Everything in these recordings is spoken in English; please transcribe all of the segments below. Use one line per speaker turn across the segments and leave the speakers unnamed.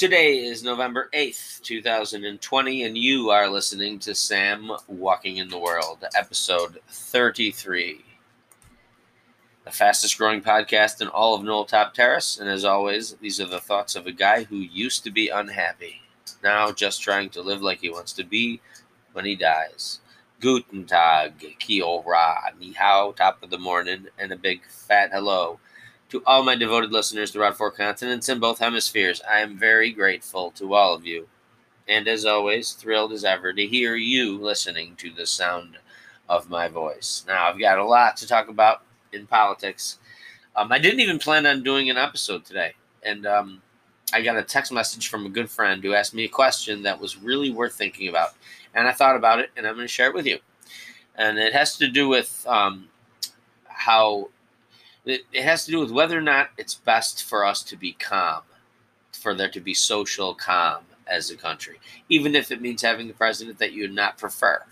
Today is November 8th, 2020, and you are listening to Sam Walking in the World, episode 33. The fastest growing podcast in all of Knoll Top Terrace, and as always, these are the thoughts of a guy who used to be unhappy, now just trying to live like he wants to be when he dies. Guten Tag, Kia Ora, top of the morning, and a big fat hello to all my devoted listeners throughout four continents and both hemispheres. I am very grateful to all of you. And as always, thrilled as ever to hear you listening to the sound of my voice. Now, I've got a lot to talk about in politics. Um, I didn't even plan on doing an episode today. And um, I got a text message from a good friend who asked me a question that was really worth thinking about. And I thought about it, and I'm going to share it with you. And it has to do with um, how it, has to do with whether or not it's best for us to be calm, for there to be social calm as a country, even if it means having a president that you would not prefer.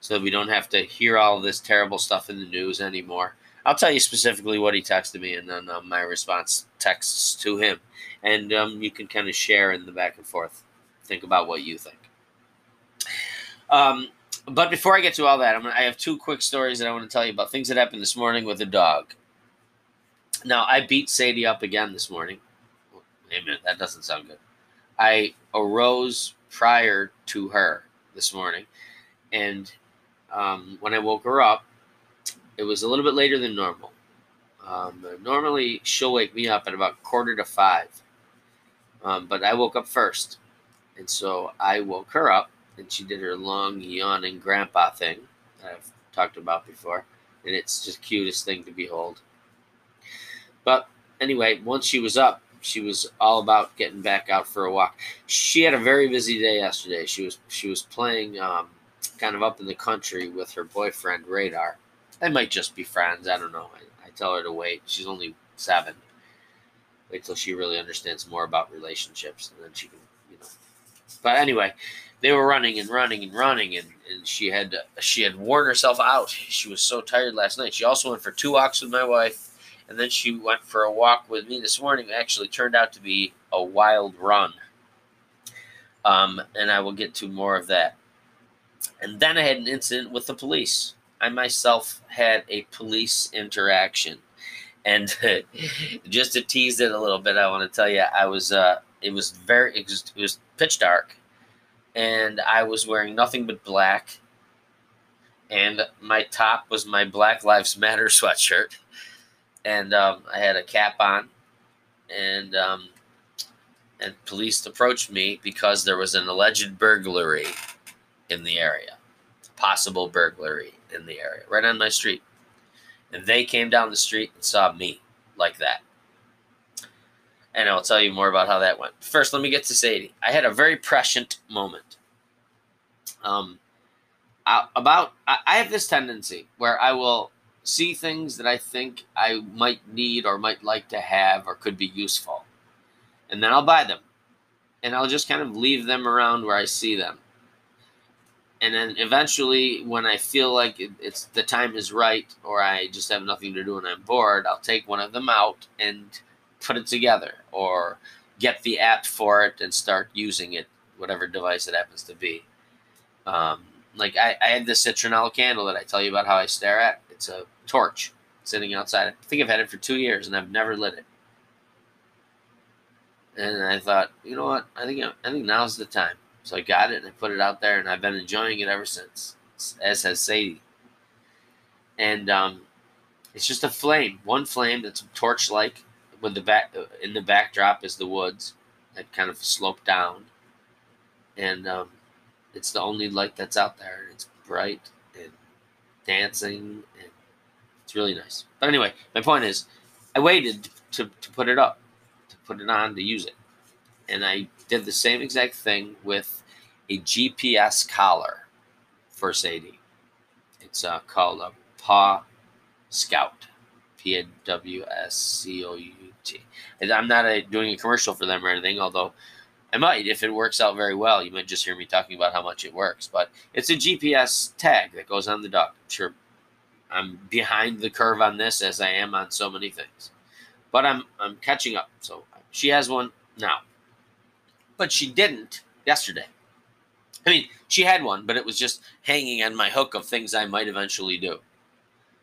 So we don't have to hear all this terrible stuff in the news anymore. I'll tell you specifically what he texted me and then um, my response texts to him. And um, you can kind of share in the back and forth. Think about what you think. Um, but before I get to all that, I'm gonna, I have two quick stories that I want to tell you about things that happened this morning with a dog. Now, I beat Sadie up again this morning. Wait a minute, that doesn't sound good. I arose prior to her this morning, and um, when I woke her up, it was a little bit later than normal. Um, normally, she'll wake me up at about quarter to five, um, but I woke up first, and so I woke her up and she did her long yawning grandpa thing that I've talked about before, and it's just cutest thing to behold. But anyway, once she was up, she was all about getting back out for a walk. She had a very busy day yesterday. She was she was playing um, kind of up in the country with her boyfriend Radar. They might just be friends. I don't know. I, I tell her to wait. She's only seven. Wait till she really understands more about relationships, and then she can, you know. But anyway, they were running and running and running, and, and she had she had worn herself out. She was so tired last night. She also went for two walks with my wife, and then she went for a walk with me this morning. It actually turned out to be a wild run, um, and I will get to more of that. And then I had an incident with the police. I myself had a police interaction, and just to tease it a little bit, I want to tell you I was. Uh, it was very. It was, it was pitch dark and I was wearing nothing but black. And my top was my Black Lives Matter sweatshirt, and um, I had a cap on, and um, and police approached me because there was an alleged burglary in the area, possible burglary in the area, right on my street, and they came down the street and saw me like that and I'll tell you more about how that went. First, let me get to Sadie. I had a very prescient moment. Um, I, about I, have this tendency where I will see things that I think I might need or might like to have or could be useful, and then I'll buy them, and I'll just kind of leave them around where I see them. And then eventually, when I feel like it, it's the time is right, or I just have nothing to do and I'm bored, I'll take one of them out and put it together or get the app for it and start using it, whatever device it happens to be. Um, like I, I had this citronella candle that I tell you about how I stare at. It's a torch sitting outside. I think I've had it for two years and I've never lit it. And I thought, you know what? I think I think now's the time. So I got it and I put it out there, and I've been enjoying it ever since. As has Sadie. And um, it's just a flame, one flame that's torch-like, with the back in the backdrop is the woods that kind of slope down, and um, it's the only light that's out there. It's bright and dancing, and it's really nice. But anyway, my point is, I waited to, to put it up, to put it on to use it, and I did the same exact thing with a GPS collar for Sadie. It's uh, called a Paw Scout. P A W S C O U T. I'm not a, doing a commercial for them or anything, although I might if it works out very well. You might just hear me talking about how much it works. But it's a GPS tag that goes on the dog. I'm sure I'm behind the curve on this as I am on so many things. But I'm I'm catching up. So she has one now. but she didn't yesterday. I mean, she had one, but it was just hanging on my hook of things I might eventually do.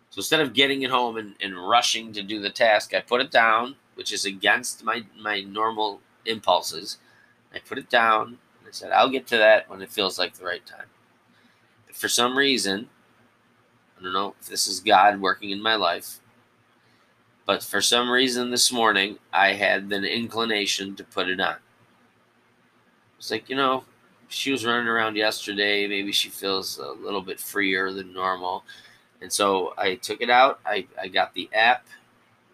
So instead of getting it home and, and rushing to do the task, I put it down, which is against my, my normal impulses. I put it down and I said, I'll get to that when it feels like the right time. But for some reason, I don't know if this is God working in my life, but for some reason this morning, I had an inclination to put it on. It's like, you know, she was running around yesterday. Maybe she feels a little bit freer than normal. And so I took it out. I, I got the app.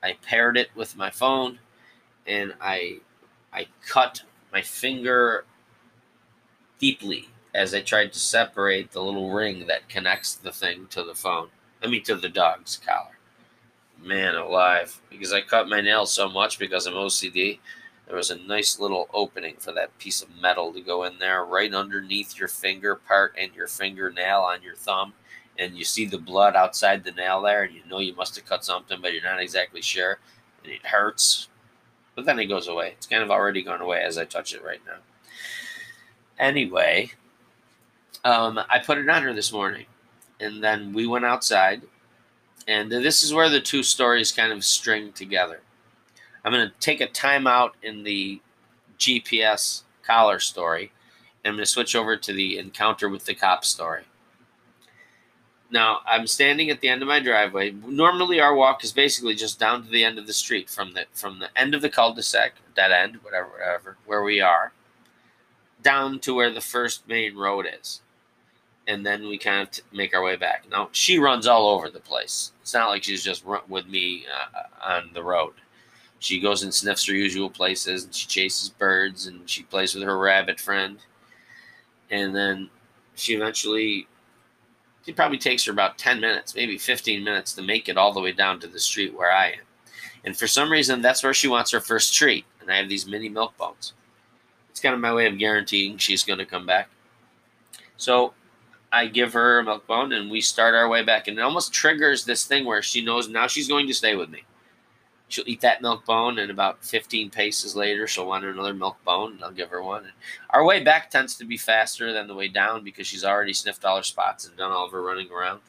I paired it with my phone and I I cut my finger deeply as I tried to separate the little ring that connects the thing to the phone. I mean to the dog's collar. Man alive. Because I cut my nail so much because I'm OCD there was a nice little opening for that piece of metal to go in there right underneath your finger part and your fingernail on your thumb. And you see the blood outside the nail there, and you know you must have cut something, but you're not exactly sure. And it hurts. But then it goes away. It's kind of already gone away as I touch it right now. Anyway, um, I put it on her this morning. And then we went outside. And this is where the two stories kind of string together. I'm going to take a timeout in the GPS collar story, and I'm going to switch over to the encounter with the cop story. Now, I'm standing at the end of my driveway. Normally, our walk is basically just down to the end of the street from the from the end of the cul-de-sac, dead end, whatever, whatever, where we are, down to where the first main road is, and then we kind of t- make our way back. Now, she runs all over the place. It's not like she's just run- with me uh, on the road she goes and sniffs her usual places and she chases birds and she plays with her rabbit friend and then she eventually it probably takes her about 10 minutes maybe 15 minutes to make it all the way down to the street where i am. And for some reason that's where she wants her first treat and i have these mini milk bones. It's kind of my way of guaranteeing she's going to come back. So i give her a milk bone and we start our way back and it almost triggers this thing where she knows now she's going to stay with me she'll eat that milk bone, and about 15 paces later, she'll want another milk bone, and I'll give her one. And our way back tends to be faster than the way down because she's already sniffed all her spots and done all of her running around.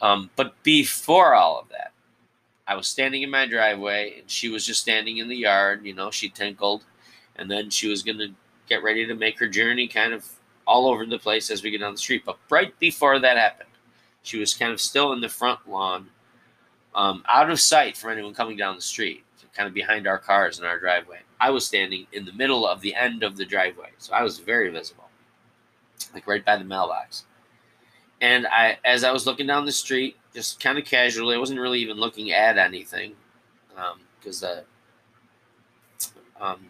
Um, but before all of that, I was standing in my driveway, and she was just standing in the yard. You know, she tinkled, and then she was going to get ready to make her journey kind of all over the place as we get down the street. But right before that happened, she was kind of still in the front lawn um, out of sight for anyone coming down the street, kind of behind our cars in our driveway. I was standing in the middle of the end of the driveway, so I was very visible, like right by the mailbox. And I, as I was looking down the street, just kind of casually, I wasn't really even looking at anything, because um, the um,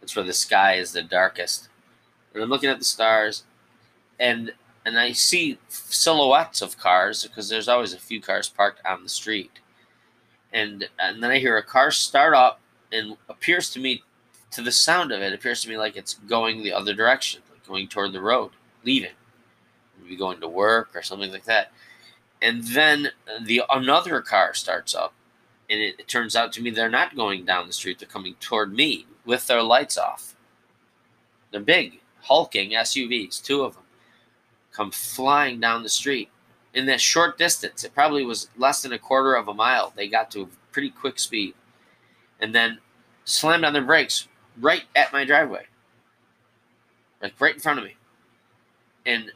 that's where the sky is the darkest. And I'm looking at the stars, and and I see silhouettes of cars because there's always a few cars parked on the street. And and then I hear a car start up and appears to me to the sound of it appears to me like it's going the other direction, like going toward the road, leaving. Maybe going to work or something like that. And then the another car starts up and it, it turns out to me they're not going down the street, they're coming toward me with their lights off. They're big, hulking SUVs, two of them come flying down the street. In that short distance, it probably was less than a quarter of a mile. They got to a pretty quick speed and then slammed on their brakes right at my driveway, like right in front of me. And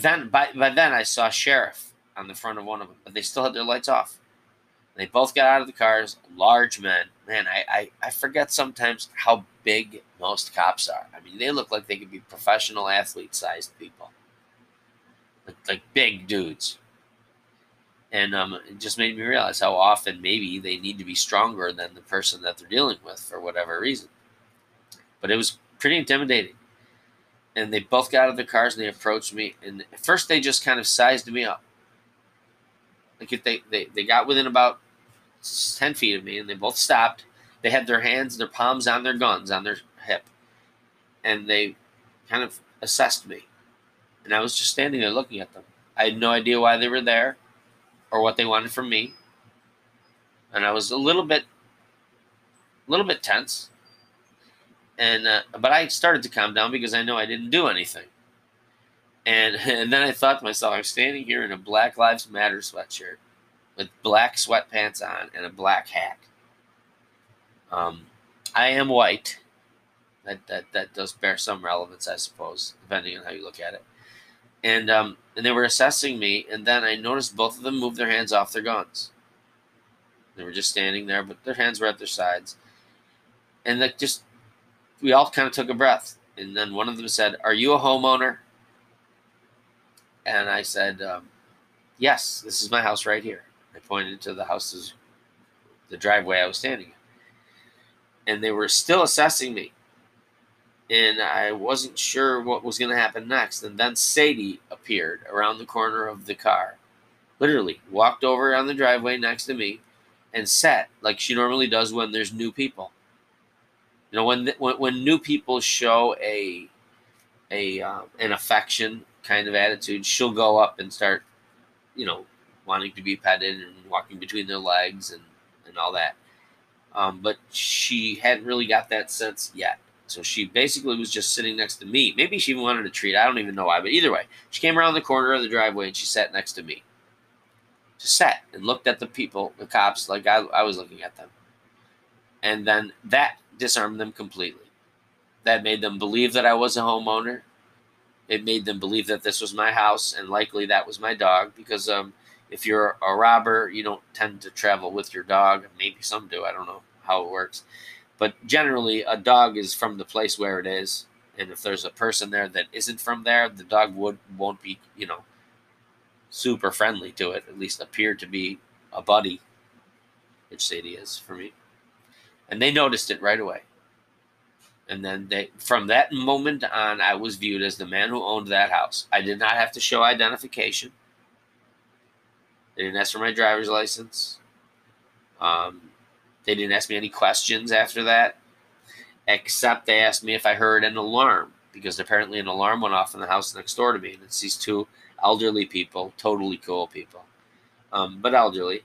then by, by then I saw sheriff on the front of one of them, but they still had their lights off. They both got out of the cars, large men. Man, I, I, I forget sometimes how big most cops are. I mean, they look like they could be professional athlete sized people like, like big dudes. And um, it just made me realize how often maybe they need to be stronger than the person that they're dealing with for whatever reason. But it was pretty intimidating. And they both got out of their cars and they approached me. And first they just kind of sized me up. Like if they, they, they got within about 10 feet of me and they both stopped. They had their hands, their palms on their guns, on their hip. And they kind of assessed me and I was just standing there looking at them. I had no idea why they were there or what they wanted from me. And I was a little bit a little bit tense. and uh, but I started to calm down because I know I didn't do anything. And and then I thought to myself, I'm standing here in a Black Lives Matter sweatshirt with black sweatpants on and a black hat. Um, I am white. That, that that does bear some relevance, I suppose, depending on how you look at it. And um, and they were assessing me, and then I noticed both of them move their hands off their guns. They were just standing there, but their hands were at their sides. And that just we all kind of took a breath. And then one of them said, Are you a homeowner? And I said, um, Yes, this is my house right here. I pointed to the houses, the driveway I was standing in. And they were still assessing me. And I wasn't sure what was going to happen next. And then Sadie appeared around the corner of the car. Literally, walked over on the driveway next to me and sat like she normally does when there's new people. You know, when when, when new people show a a uh, an affection kind of attitude, she'll go up and start, you know, wanting to be petted and walking between their legs and and all that. Um, but she hadn't really got that sense yet. So she basically was just sitting next to me. Maybe she even wanted a treat. I don't even know why. But either way, she came around the corner of the driveway and she sat next to me. Just sat and looked at the people, the cops, like I, I was looking at them. And then that disarmed them completely. That made them believe that I was a homeowner. It made them believe that this was my house, and likely that was my dog. Because um, if you're a robber, you don't tend to travel with your dog. Maybe some do. I don't know how it works. But generally, a dog is from the place where it is, and if there's a person there that isn't from there, the dog would won't be, you know, super friendly to it. At least appear to be a buddy, which Sadie is for me and they noticed it right away. And then they, from that moment on, I was viewed as the man who owned that house. I did not have to show identification. They didn't ask for my driver's license. Um, they didn't ask me any questions after that, except they asked me if I heard an alarm because apparently an alarm went off in the house next door to me, and it's these two elderly people, totally cool people, um, but elderly,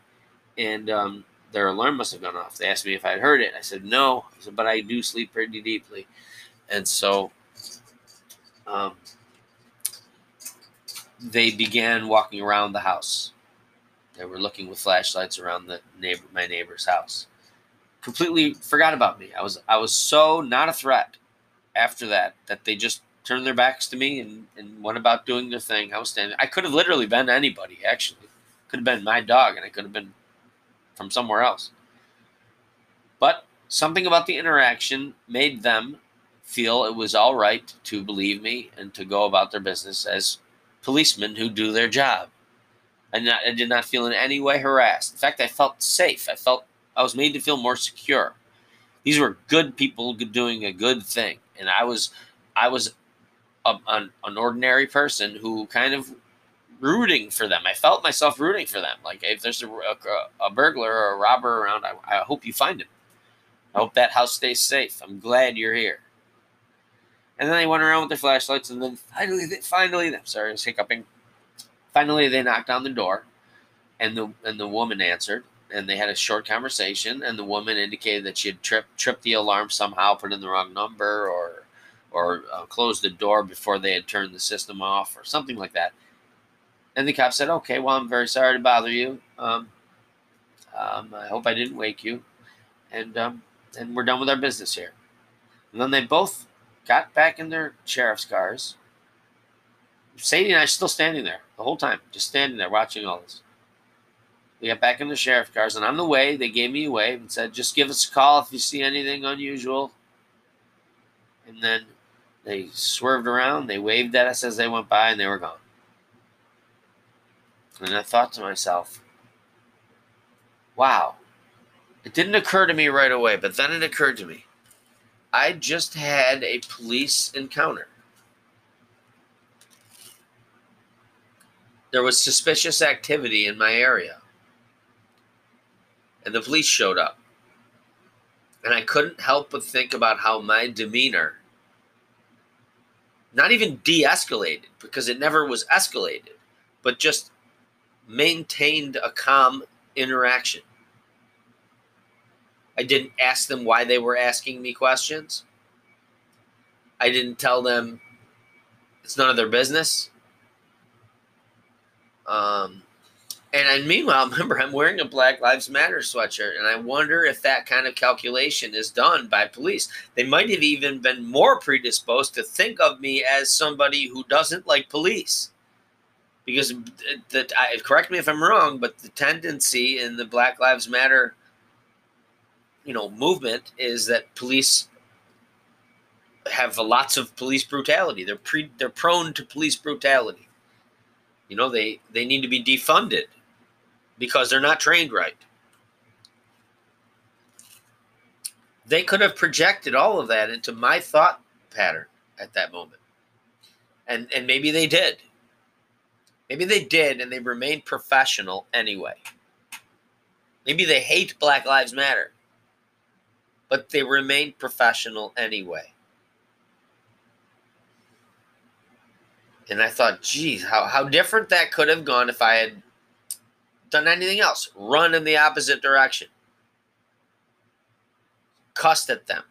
and um, their alarm must have gone off. They asked me if I'd heard it. I said no. I said, but I do sleep pretty deeply, and so um, they began walking around the house. They were looking with flashlights around the neighbor, my neighbor's house. Completely forgot about me. I was I was so not a threat after that that they just turned their backs to me and, and went about doing their thing. I was standing. I could have literally been anybody. Actually, could have been my dog, and I could have been from somewhere else. But something about the interaction made them feel it was all right to believe me and to go about their business as policemen who do their job. I, not, I did not feel in any way harassed. In fact, I felt safe. I felt I was made to feel more secure. These were good people doing a good thing, and I was, I was, a, an, an ordinary person who kind of rooting for them. I felt myself rooting for them. Like if there's a, a, a burglar or a robber around, I, I, hope you find him. I hope that house stays safe. I'm glad you're here. And then they went around with their flashlights, and then finally, they, finally, I'm sorry, I was hiccuping. Finally, they knocked on the door, and the and the woman answered, and they had a short conversation. And the woman indicated that she had tripped tripped the alarm somehow, put in the wrong number, or or uh, closed the door before they had turned the system off, or something like that. And the cop said, "Okay, well, I'm very sorry to bother you. Um, um, I hope I didn't wake you, and um, and we're done with our business here." And then they both got back in their sheriff's cars. Sadie and I still standing there the whole time, just standing there watching all this. We got back in the sheriff's cars, and on the way, they gave me a wave and said, "Just give us a call if you see anything unusual." And then they swerved around, they waved at us as they went by, and they were gone. And I thought to myself, wow. It didn't occur to me right away, but then it occurred to me. I just had a police encounter. There was suspicious activity in my area. And the police showed up. And I couldn't help but think about how my demeanor not even de escalated, because it never was escalated, but just maintained a calm interaction. I didn't ask them why they were asking me questions. I didn't tell them it's none of their business. Um, and, and meanwhile, remember, I'm wearing a Black Lives Matter sweatshirt, and I wonder if that kind of calculation is done by police. They might have even been more predisposed to think of me as somebody who doesn't like police. Because, uh, the, I, correct me if I'm wrong, but the tendency in the Black Lives Matter, you know, movement is that police have lots of police brutality. They're pre, they're prone to police brutality. You know, they they need to be defunded because they're not trained right. They could have projected all of that into my thought pattern at that moment. And and maybe they did. Maybe they did and they remained professional anyway. Maybe they hate Black Lives Matter. But they remained professional anyway. And I thought, geez, how, how different that could have gone if I had done anything else. Run in the opposite direction. Cussed at them.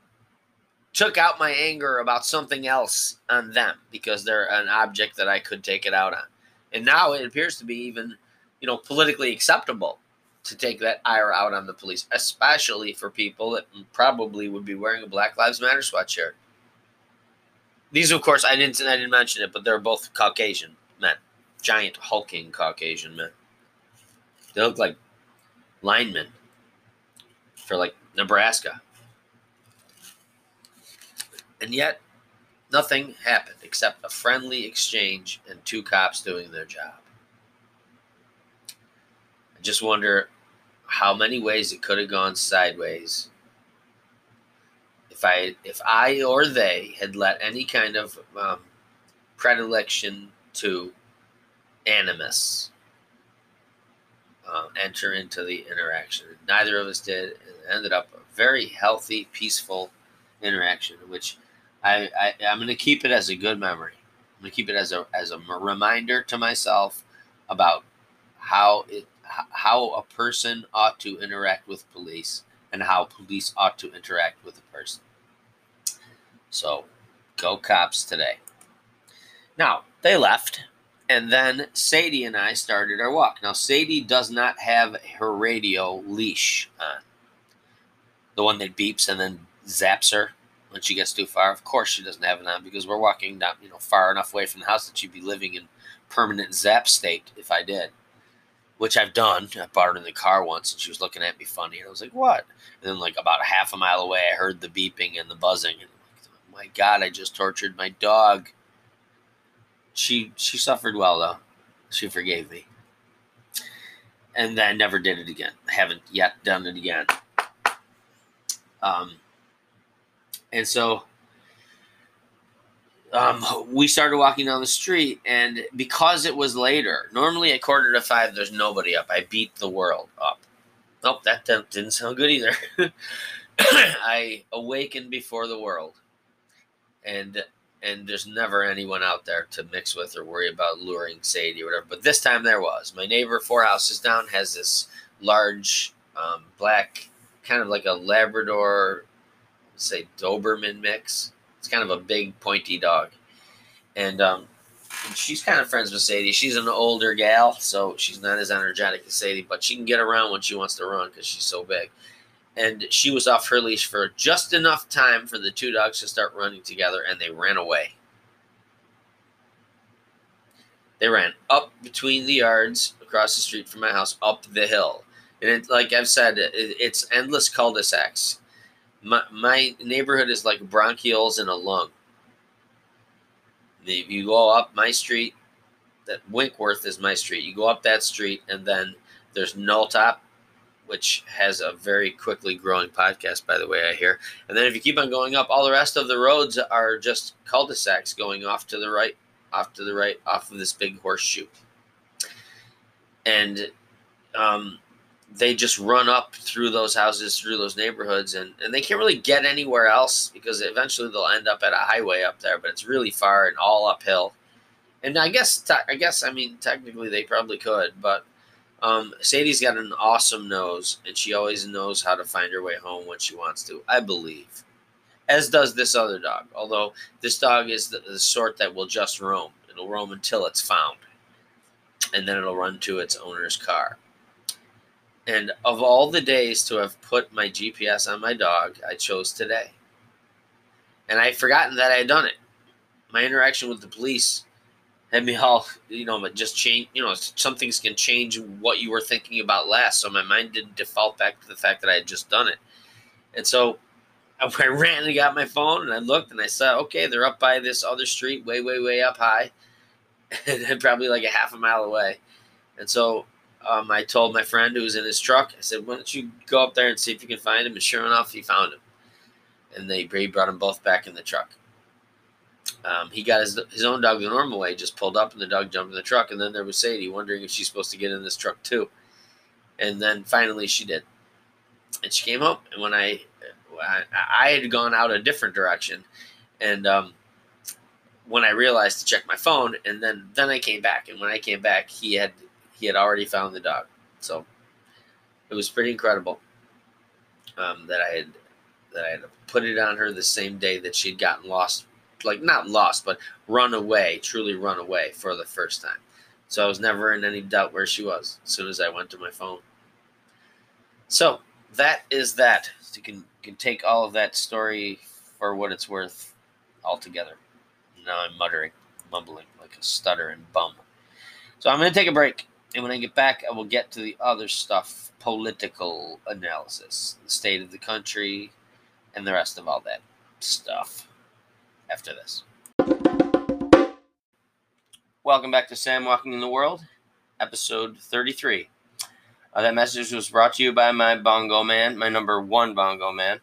Took out my anger about something else on them because they're an object that I could take it out on. And now it appears to be even, you know, politically acceptable to take that ire out on the police, especially for people that probably would be wearing a Black Lives Matter sweatshirt. These, of course, I didn't I didn't mention it, but they're both Caucasian men, giant hulking Caucasian men. They look like linemen for like Nebraska, and yet nothing happened except a friendly exchange and two cops doing their job. I just wonder how many ways it could have gone sideways if I if I or they had let any kind of um, predilection to animus uh, enter into the interaction. Neither of us did. It ended up a very healthy, peaceful interaction, which I, I I'm going to keep it as a good memory. I'm going to keep it as a as a reminder to myself about how it how a person ought to interact with police and how police ought to interact with a person. So go cops today. Now, they left, and then Sadie and I started our walk. Now, Sadie does not have her radio leash on. The one that beeps and then zaps her when she gets too far. Of course, she doesn't have it on because we're walking down, you know, far enough away from the house that she'd be living in permanent zap state if I did. Which I've done. I bought her in the car once and she was looking at me funny. And I was like, what? And then, like, about a half a mile away, I heard the beeping and the buzzing. And like my God, I just tortured my dog. She she suffered well though. She forgave me. And then never did it again. I haven't yet done it again. Um, and so um, we started walking down the street, and because it was later, normally at quarter to five, there's nobody up. I beat the world up. Nope, that didn't sound good either. I awakened before the world and and there's never anyone out there to mix with or worry about luring Sadie or whatever. But this time there was. My neighbor, four houses down, has this large um, black, kind of like a Labrador, say Doberman mix. It's kind of a big, pointy dog, and um, and she's kind of friends with Sadie. She's an older gal, so she's not as energetic as Sadie, but she can get around when she wants to run because she's so big and she was off her leash for just enough time for the two dogs to start running together, and they ran away. They ran up between the yards across the street from my house, up the hill. And it, like I've said, it, it's endless cul-de-sacs. My, my neighborhood is like bronchioles in a lung. You go up my street, that Winkworth is my street. You go up that street, and then there's Knolltop, which has a very quickly growing podcast, by the way, I hear. And then if you keep on going up, all the rest of the roads are just cul-de-sacs going off to the right, off to the right, off of this big horseshoe. And um, they just run up through those houses, through those neighborhoods, and, and they can't really get anywhere else because eventually they'll end up at a highway up there, but it's really far and all uphill. And I guess, I guess, I mean, technically they probably could, but um, Sadie's got an awesome nose, and she always knows how to find her way home when she wants to. I believe. as does this other dog. Although this dog is the, the sort that will just roam. It'll roam until it's found, and then it'll run to its owner's car. And of all the days to have put my GPS on my dog, I chose today. And I'd forgotten that I had done it. My interaction with the police had me you know, just change, you know, some things can change what you were thinking about last. So my mind didn't default back to the fact that I had just done it. And so I ran and got my phone and I looked and I saw, okay, they're up by this other street, way, way, way up high, and probably like a half a mile away. And so um, I told my friend who was in his truck, I said, why don't you go up there and see if you can find him? And sure enough, he found him. And they brought them both back in the truck. Um, he got his, his own dog the normal way, just pulled up and the dog jumped in the truck. And then there was Sadie wondering if she's supposed to get in this truck too. And then finally she did. And she came home. And when I, I, I had gone out a different direction. And um, when I realized to check my phone, and then then I came back. And when I came back, he had he had already found the dog. So it was pretty incredible um, that I had that I had put it on her the same day that she'd gotten lost, like not lost, but run away, truly run away for the first time. So I was never in any doubt where she was as soon as I went to my phone. So that is that. You can can take all of that story for what it's worth altogether. Now I'm muttering, mumbling like a stutter and bum. So I'm going to take a break. And when I get back, I will get to the other stuff political analysis, the state of the country, and the rest of all that stuff after this. Welcome back to Sam Walking in the World, episode 33. Uh, that message was brought to you by my bongo man, my number one bongo man.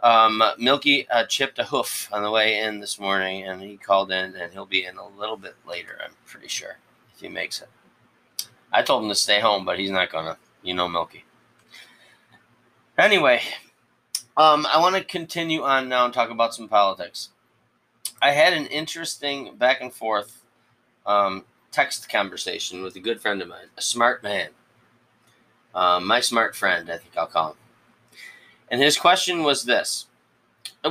Um, Milky uh, chipped a hoof on the way in this morning, and he called in, and he'll be in a little bit later, I'm pretty sure, if he makes it. I told him to stay home, but he's not gonna. You know, Milky. Anyway, um, I want to continue on now and talk about some politics. I had an interesting back and forth um, text conversation with a good friend of mine, a smart man. Um, my smart friend, I think I'll call him. And his question was this: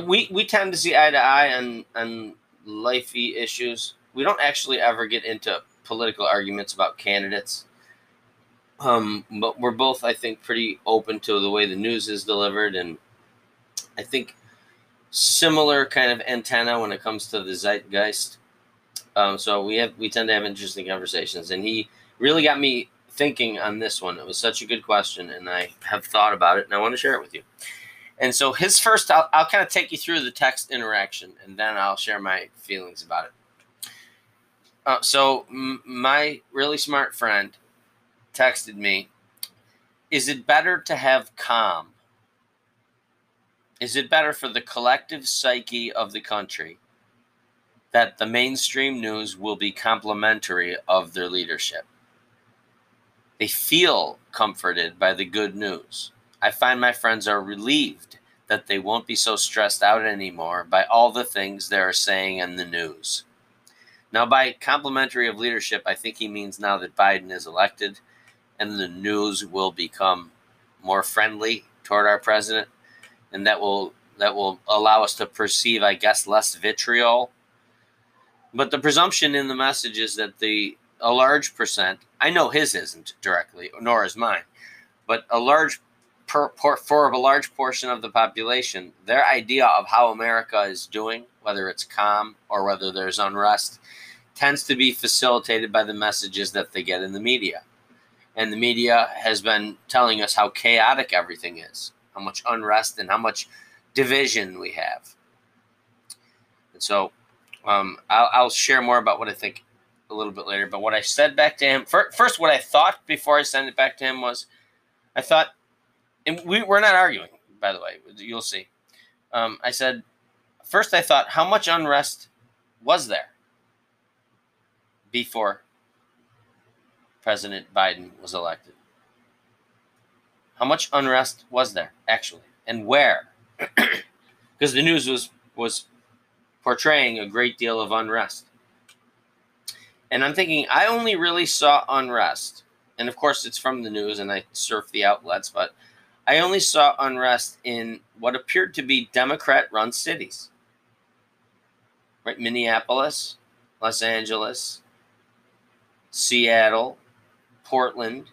We we tend to see eye to eye on on lifey issues. We don't actually ever get into political arguments about candidates. Um, but we're both, I think, pretty open to the way the news is delivered, and I think similar kind of antenna when it comes to the zeitgeist. Um, so we have we tend to have interesting conversations, and he really got me thinking on this one. It was such a good question, and I have thought about it, and I want to share it with you. And so his first, I'll, I'll kind of take you through the text interaction, and then I'll share my feelings about it. Uh, so m- my really smart friend texted me, Is it better to have calm? Is it better for the collective psyche of the country that the mainstream news will be complimentary of their leadership? They feel comforted by the good news. I find my friends are relieved that they won't be so stressed out anymore by all the things they are saying in the news. Now, by complimentary of leadership, I think he means now that Biden is elected and the news will become more friendly toward our president, and that will that will allow us to perceive, I guess, less vitriol. But the presumption in the message is that the a large percent, I know his isn't directly, nor is mine, but a large per, per, for a large portion of the population, their idea of how America is doing, whether it's calm or whether there's unrest, tends to be facilitated by the messages that they get in the media and the media has been telling us how chaotic everything is, how much unrest and how much division we have. And so um, I'll, I'll, share more about what I think a little bit later. But what I said back to him, first, what I thought before I sent it back to him was I thought, and we, we're not arguing, by the way, you'll see. Um, I said, first, I thought, how much unrest was there before President Biden was elected. How much unrest was there actually, and where? because the news was was portraying a great deal of unrest. And I'm thinking I only really saw unrest, and of course it's from the news, and I surf the outlets, but I only saw unrest in what appeared to be Democrat run cities. Right? Minneapolis, Los Angeles, Seattle, Portland,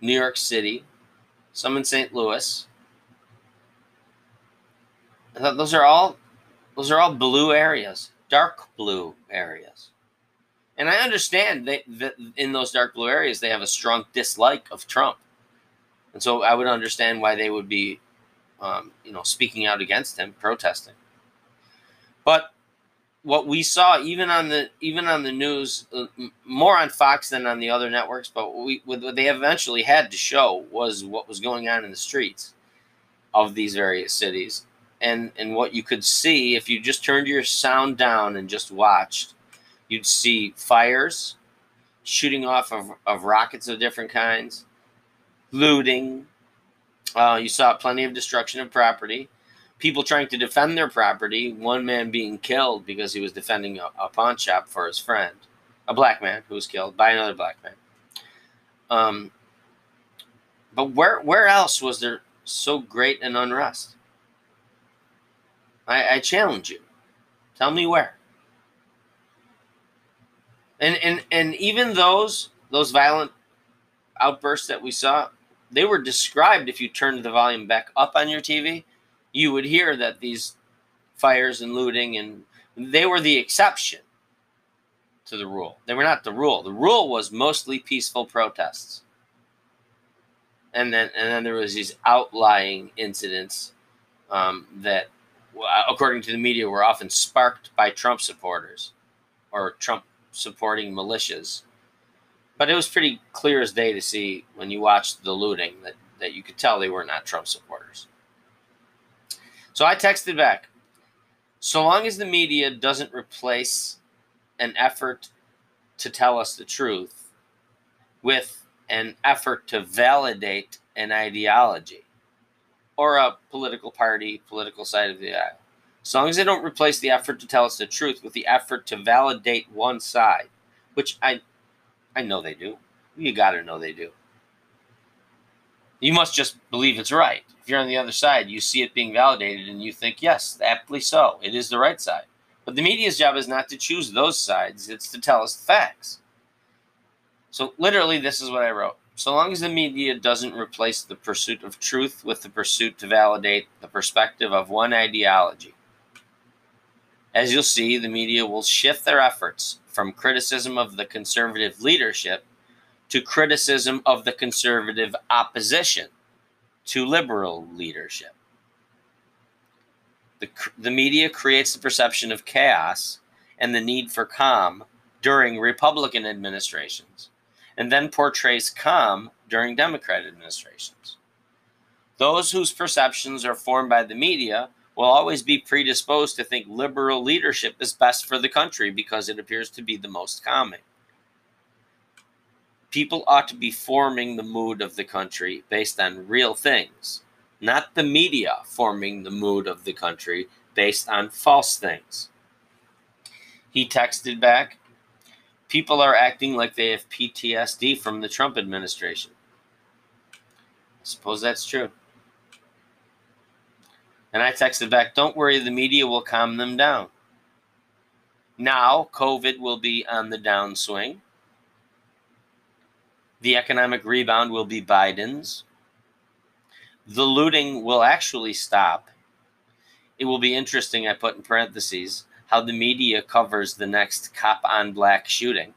New York City, some in St. Louis. I thought those are all those are all blue areas, dark blue areas. And I understand that, that in those dark blue areas they have a strong dislike of Trump. And so I would understand why they would be um, you know, speaking out against him, protesting. But what we saw even on the even on the news uh, more on Fox than on the other networks but we what they eventually had to show was what was going on in the streets of these various cities. And and what you could see if you just turned your sound down and just watched you'd see fires shooting off of, of rockets of different kinds looting. Uh, you saw plenty of destruction of property people trying to defend their property, one man being killed because he was defending a, a pawn shop for his friend, a black man who was killed by another black man. Um, but where where else was there so great an unrest? I, I challenge you. Tell me where. And and and even those those violent outbursts that we saw, they were described if you turned the volume back up on your TV you would hear that these fires and looting and they were the exception to the rule. They were not the rule. The rule was mostly peaceful protests. And then and then there was these outlying incidents um, that, according to the media, were often sparked by Trump supporters or Trump supporting militias. But it was pretty clear as day to see when you watched the looting that, that you could tell they were not Trump supporters. So I texted back. So long as the media doesn't replace an effort to tell us the truth with an effort to validate an ideology or a political party, political side of the aisle. As long as they don't replace the effort to tell us the truth with the effort to validate one side, which I I know they do. You got to know they do. You must just believe it's right. If you're on the other side, you see it being validated and you think, yes, aptly so. It is the right side. But the media's job is not to choose those sides, it's to tell us the facts. So, literally, this is what I wrote. So long as the media doesn't replace the pursuit of truth with the pursuit to validate the perspective of one ideology, as you'll see, the media will shift their efforts from criticism of the conservative leadership to criticism of the conservative opposition to liberal leadership. The, the media creates the perception of chaos and the need for calm during Republican administrations, and then portrays calm during Democrat administrations. Those whose perceptions are formed by the media will always be predisposed to think liberal leadership is best for the country because it appears to be the most calming people ought to be forming the mood of the country based on real things, not the media forming the mood of the country based on false things. He texted back, People are acting like they have PTSD from the Trump administration. I suppose that's true. And I texted back, Don't worry, the media will calm them down. Now, COVID will be on the downswing. The economic rebound will be Biden's. The looting will actually stop. It will be interesting, I put in parentheses, how the media covers the next cop on black shooting.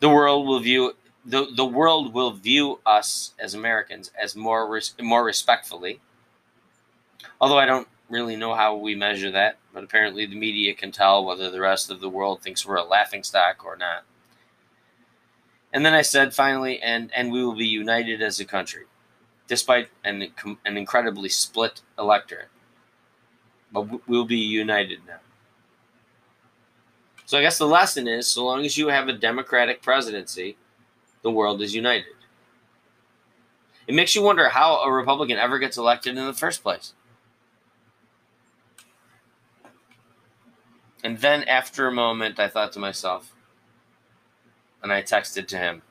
The world will view the, the world will view us as Americans as more res, more respectfully. Although I don't really know how we measure that, but apparently the media can tell whether the rest of the world thinks we're a laughingstock or not. And then I said finally, and and we will be united as a country, despite an an incredibly split electorate. But we'll be united now. So I guess the lesson is, so long as you have a democratic presidency, the world is united. It makes you wonder how a Republican ever gets elected in the first place. And then after a moment, I thought to myself, and I texted to him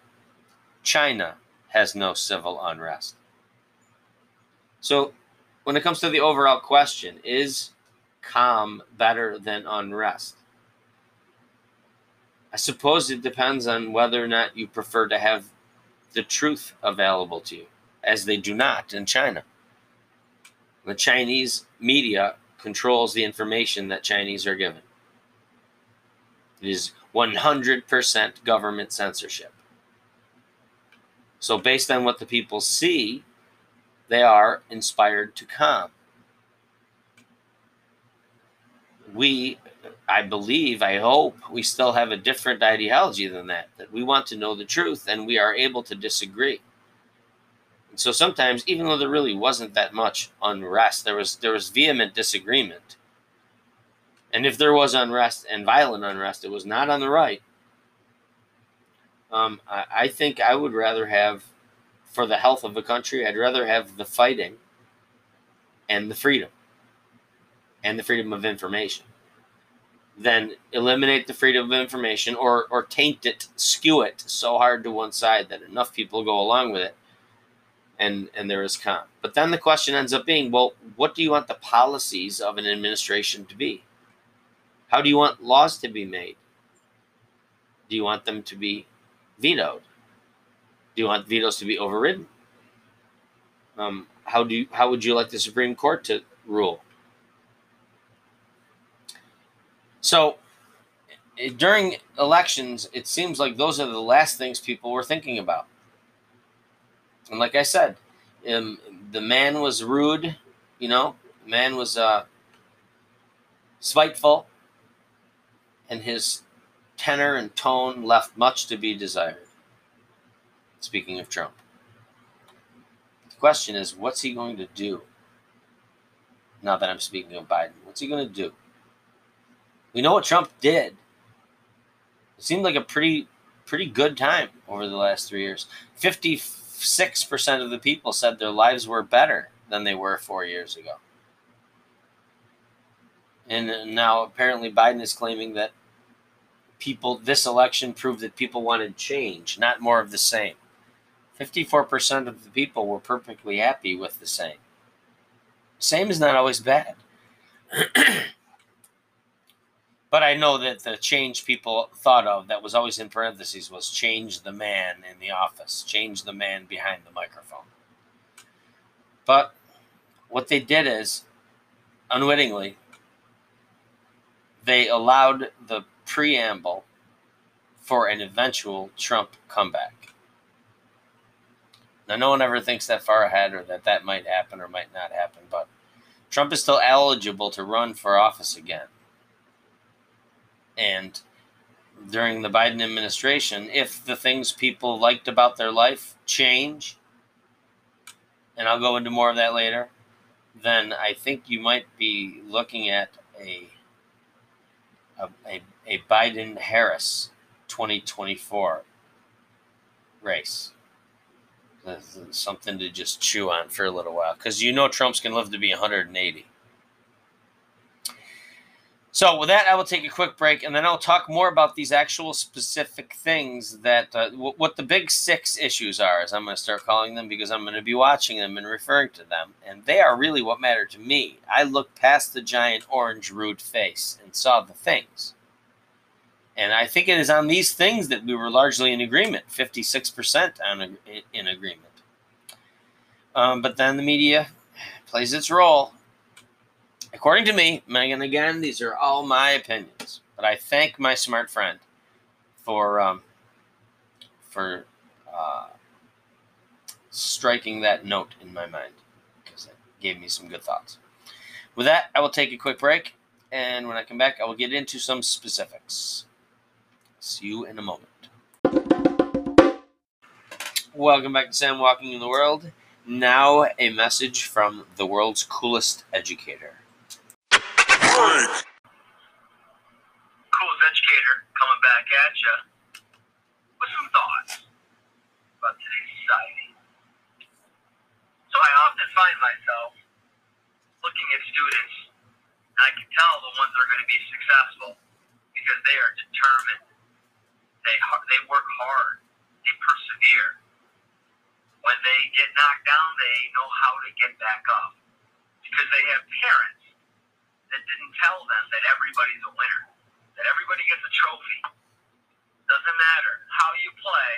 China has no civil unrest. So, when it comes to the overall question, is calm better than unrest? I suppose it depends on whether or not you prefer to have the truth available to you, as they do not in China. The Chinese media controls the information that Chinese are given. It is 100% government censorship. So, based on what the people see, they are inspired to come. We, I believe, I hope, we still have a different ideology than that, that we want to know the truth and we are able to disagree. And so sometimes, even though there really wasn't that much unrest, there was there was vehement disagreement. And if there was unrest and violent unrest, it was not on the right. Um, I, I think I would rather have, for the health of the country, I'd rather have the fighting and the freedom and the freedom of information than eliminate the freedom of information or, or taint it, skew it so hard to one side that enough people go along with it and, and there is calm. But then the question ends up being well, what do you want the policies of an administration to be? How do you want laws to be made? Do you want them to be vetoed? Do you want vetoes to be overridden? Um, how do you, how would you like the Supreme Court to rule? So during elections, it seems like those are the last things people were thinking about. And like I said, um, the man was rude, you know, man was uh, spiteful, and his tenor and tone left much to be desired. Speaking of Trump, the question is, what's he going to do? Now that I'm speaking of Biden, what's he going to do? We know what Trump did. It seemed like a pretty pretty good time over the last three years. Fifty-six percent of the people said their lives were better than they were four years ago. And now apparently Biden is claiming that people this election proved that people wanted change, not more of the same. 54% of the people were perfectly happy with the same. Same is not always bad. But I know that the change people thought of that was always in parentheses was change the man in the office, change the man behind the microphone. But what they did is, unwittingly, they allowed the preamble for an eventual Trump comeback. Now, no one ever thinks that far ahead or that that might happen or might not happen, but Trump is still eligible to run for office again. And during the Biden administration, if the things people liked about their life change, and I'll go into more of that later, then I think you might be looking at a a, a, a Biden Harris 2024 race. Something to just chew on for a little while because you know Trump's going to live to be 180. So, with that, I will take a quick break and then I'll talk more about these actual specific things that uh, w- what the big six issues are, as I'm going to start calling them, because I'm going to be watching them and referring to them. And they are really what matter to me. I looked past the giant orange rude face and saw the things. And I think it is on these things that we were largely in agreement 56% on, in agreement. Um, but then the media plays its role According to me, Megan, again, these are all my opinions, but I thank my smart friend for um, for uh, striking that note in my mind because it gave me some good thoughts. With that, I will take a quick break, and when I come back, I will get into some specifics. See you in a moment. Welcome back to Sam Walking in the World. Now, a message from the world's coolest educator.
Coolest educator coming back at you with some thoughts about today's society. So I often find myself looking at students, and I can tell the ones that are going to be successful because they are determined. They they work hard. They persevere. when they get knocked down, they know how to get back up because they have parents that didn't tell them that everybody's a winner, that everybody gets a trophy. Doesn't matter how you play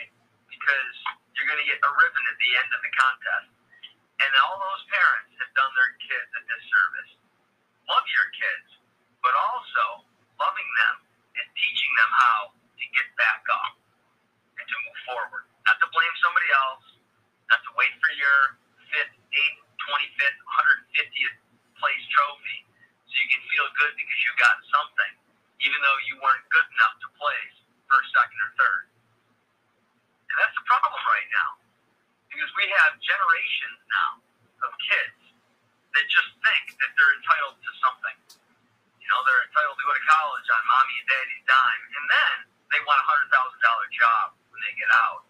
because you're going to get a ribbon at the end of the contest. And all those parents have done their kids a disservice. Love your kids, but also loving them is teaching them how to get back up and to move forward. Not to blame somebody else, not to wait for your fifth, eighth, 25th, 150th place trophy so you can feel good because you got something, even though you weren't good enough to place first, second, or third. And that's the problem right now. Because we have generations now of kids that just think that they're entitled to something. You know, they're entitled to go to college on mommy and daddy's dime. And then they want a hundred thousand dollar job when they get out.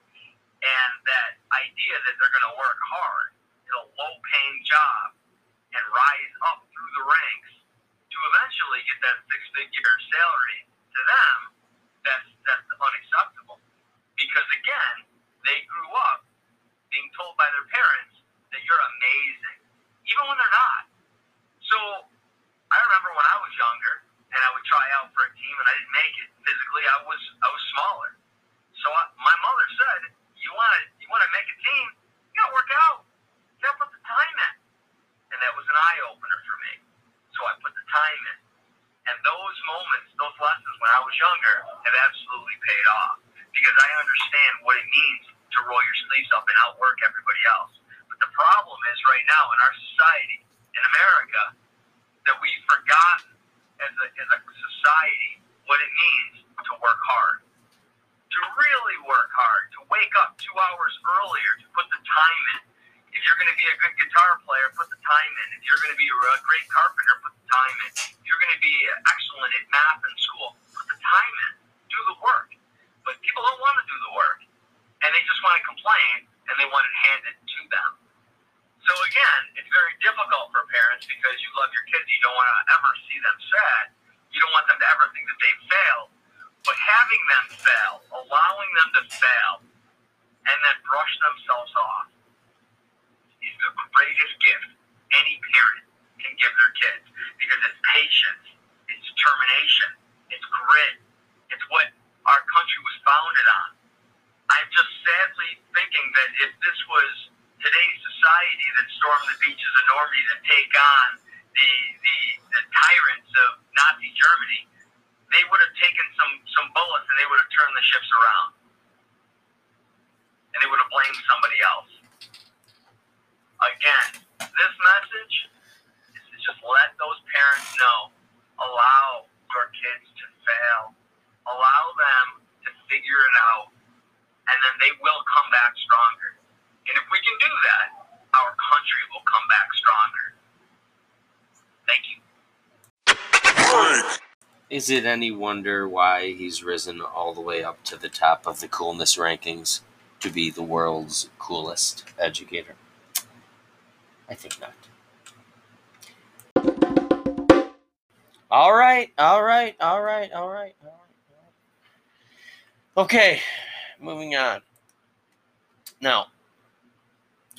And that idea that they're gonna work hard in a low paying job and rise up through the ranks to eventually get that six figure salary to them, that's that's unacceptable. Because again, they grew up being told by their parents that you're amazing, even when they're not. So I remember when I was younger and I would try out for a team and I didn't make it physically. I was I was smaller. So I, my mother said, "You want to you want to make a team? You got to work out. You got to put the time in." And that was an eye opener for me. So I put the time in. And those moments, those lessons when I was younger, have absolutely paid off because I understand what it means to roll your sleeves up and outwork everybody else. But the problem is right now in our society, in America, that we've forgotten as a, as a society what it means to work hard. To really work hard, to wake up two hours earlier, to put the time in. If you're going to be a good guitar player, put the time in. If you're going to be a great carpenter, put the time in. If you're going to be excellent at math in school, put the time in. Do the work. But people don't want to do the work. And they just want to complain and they want it handed to them. So again, it's very difficult for parents because you love your kids. You don't want to ever see them sad. You don't want them to ever think that they failed. But having them fail, allowing them to fail, and then brush themselves off is the greatest gift any parent can give their kids because it's patience, it's determination, it's grit, it's what our country was founded on. I'm just sadly thinking that if this was today's society that stormed the beaches of Normandy to take on the, the, the tyrants of Nazi Germany, they would have taken some, some bullets and they would have turned the ships around. And they would have blamed somebody else. Again, this message is to just let those parents know. Allow your kids to fail. Allow them to figure it out. And then they will come back stronger. And if we can do that, our country will come back stronger. Thank you.
Is it any wonder why he's risen all the way up to the top of the coolness rankings to be the world's coolest educator? I think not. All right, all right, all right, all right, all right. Okay, moving on. Now,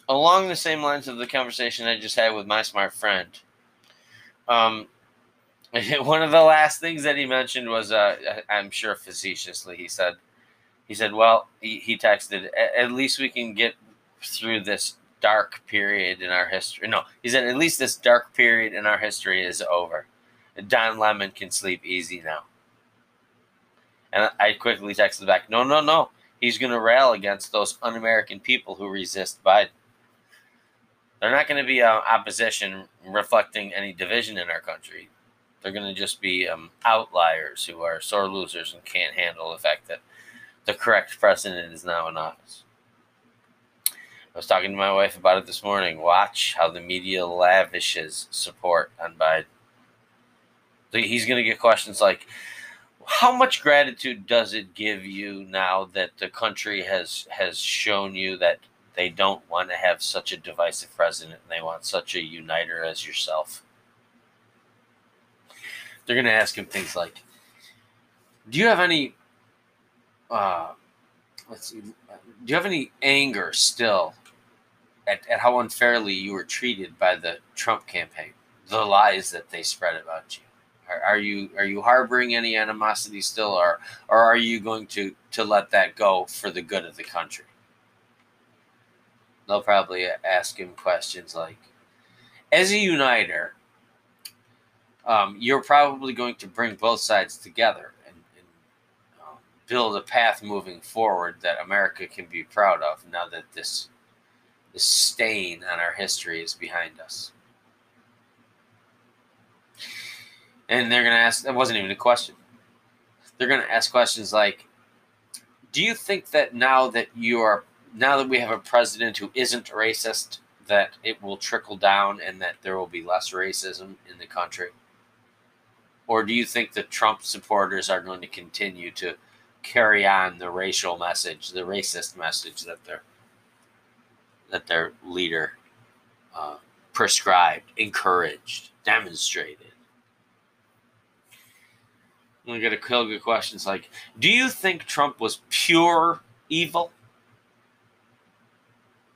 along the same lines of the conversation I just had with my smart friend, um, one of the last things that he mentioned was, uh, I'm sure facetiously, he said, he said, well, he, he texted, at least we can get through this dark period in our history. No, he said, at least this dark period in our history is over. Don Lemon can sleep easy now. And I quickly texted back, no, no, no. He's going to rail against those un American people who resist Biden. They're not going to be uh, opposition reflecting any division in our country. They're going to just be um, outliers who are sore losers and can't handle the fact that the correct president is now in office. I was talking to my wife about it this morning. Watch how the media lavishes support on Biden. He's going to get questions like, how much gratitude does it give you now that the country has has shown you that they don't want to have such a divisive president and they want such a uniter as yourself? They're going to ask him things like, "Do you have any? Uh, let's see. Do you have any anger still at, at how unfairly you were treated by the Trump campaign, the lies that they spread about you. Are, are you are you harboring any animosity still, or or are you going to to let that go for the good of the country? They'll probably ask him questions like, as a uniter, um, you're probably going to bring both sides together and, and um, build a path moving forward that America can be proud of now that this, this stain on our history is behind us. And they're going to ask, that wasn't even a question. They're going to ask questions like, do you think that now that you are, now that we have a president who isn't racist, that it will trickle down and that there will be less racism in the country? Or do you think the Trump supporters are going to continue to carry on the racial message, the racist message that their that their leader uh, prescribed, encouraged, demonstrated? We get a kill good questions like, do you think Trump was pure evil?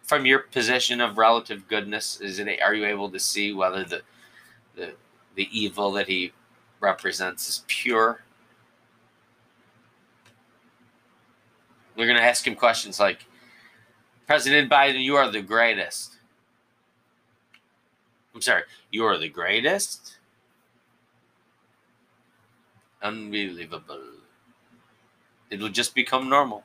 From your position of relative goodness, is it are you able to see whether the the the evil that he represents is pure? We're going to ask him questions like President Biden, you are the greatest. I'm sorry, you are the greatest? Unbelievable. It will just become normal.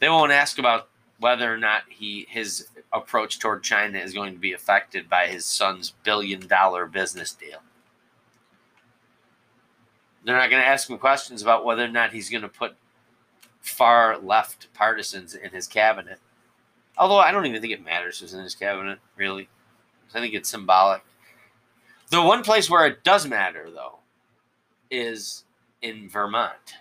They won't ask about whether or not he his approach toward China is going to be affected by his son's billion dollar business deal. They're not going to ask him questions about whether or not he's going to put far left partisans in his cabinet. Although I don't even think it matters who's in his cabinet, really. I think it's symbolic. The one place where it does matter, though, is in Vermont.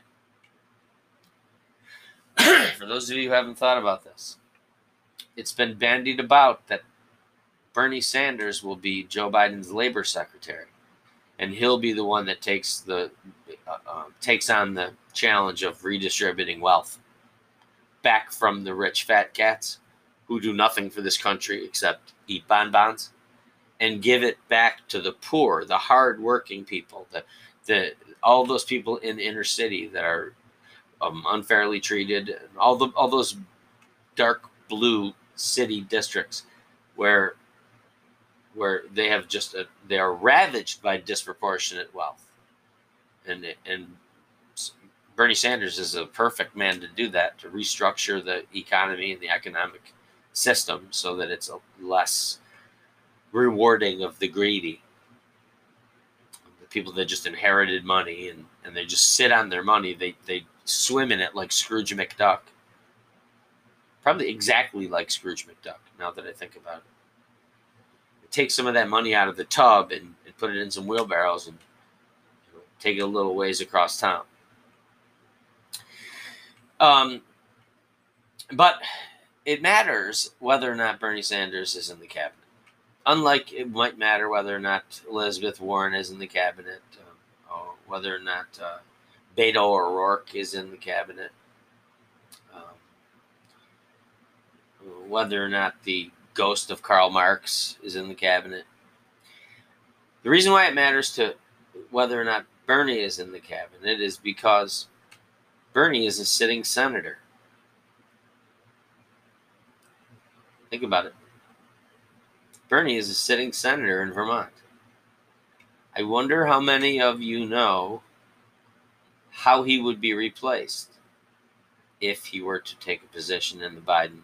For those of you who haven't thought about this, it's been bandied about that Bernie Sanders will be Joe Biden's labor secretary and he'll be the one that takes the uh, uh, takes on the challenge of redistributing wealth back from the rich fat cats who do nothing for this country except eat bonbons and give it back to the poor, the hard-working people, the the all those people in the inner city that are um, unfairly treated, all the all those dark blue city districts where where they have just a, they are ravaged by disproportionate wealth, and and Bernie Sanders is a perfect man to do that to restructure the economy and the economic system so that it's less rewarding of the greedy, the people that just inherited money and and they just sit on their money. They they swim in it like Scrooge McDuck. Probably exactly like Scrooge McDuck. Now that I think about it take some of that money out of the tub and, and put it in some wheelbarrows and you know, take it a little ways across town. Um, but it matters whether or not Bernie Sanders is in the cabinet. Unlike it might matter whether or not Elizabeth Warren is in the cabinet, uh, or whether or not uh, Beto O'Rourke is in the cabinet, um, whether or not the ghost of Karl Marx is in the cabinet. The reason why it matters to whether or not Bernie is in the cabinet is because Bernie is a sitting senator. Think about it. Bernie is a sitting senator in Vermont. I wonder how many of you know how he would be replaced if he were to take a position in the Biden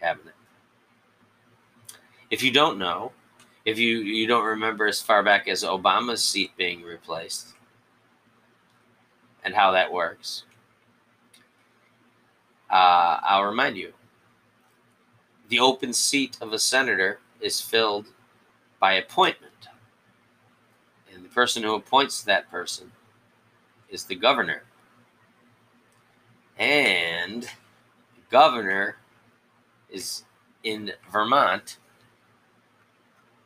cabinet if you don't know, if you, you don't remember as far back as Obama's seat being replaced and how that works, uh, I'll remind you. The open seat of a senator is filled by appointment. And the person who appoints that person is the governor. And the governor is in Vermont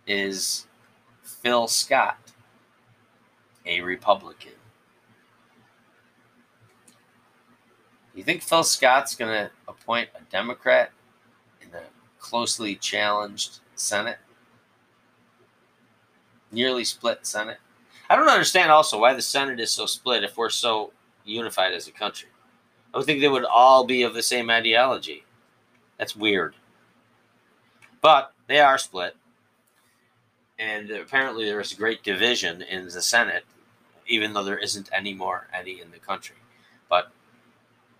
is Phil Scott, a Republican. You think Phil Scott's going to appoint a Democrat in a closely challenged Senate, nearly split Senate. I don't understand also why the Senate is so split if we're so unified as a country. I would think they would all be of the same ideology. That's weird. But they are split. And apparently there is great division in the Senate, even though there isn't any more any in the country. But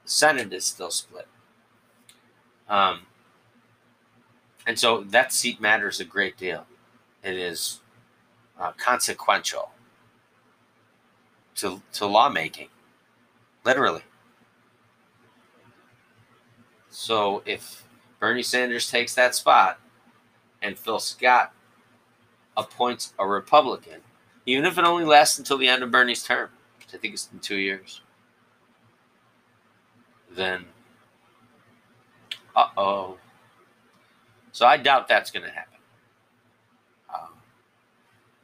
the Senate is still split. Um, and so that seat matters a great deal. It is uh, consequential to, to lawmaking, literally. So if Bernie Sanders takes that spot and Phil Scott appoints a Republican, even if it only lasts until the end of Bernie's term, which I think is in two years, then uh oh. So I doubt that's going to happen. Um,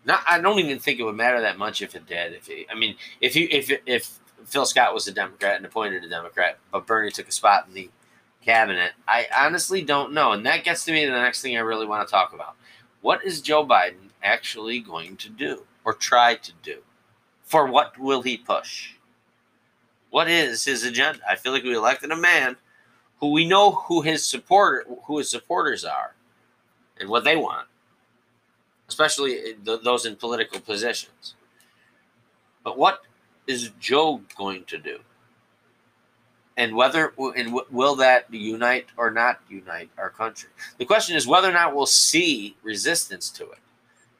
not, I don't even think it would matter that much if it did. If he, I mean, if you if if Phil Scott was a Democrat and appointed a Democrat, but Bernie took a spot in the cabinet, I honestly don't know. And that gets to me to the next thing I really want to talk about. What is Joe Biden actually going to do or try to do? For what will he push? What is his agenda? I feel like we elected a man who we know who his supporter who his supporters are and what they want, especially those in political positions. But what is Joe going to do? And whether and will that unite or not unite our country? The question is whether or not we'll see resistance to it.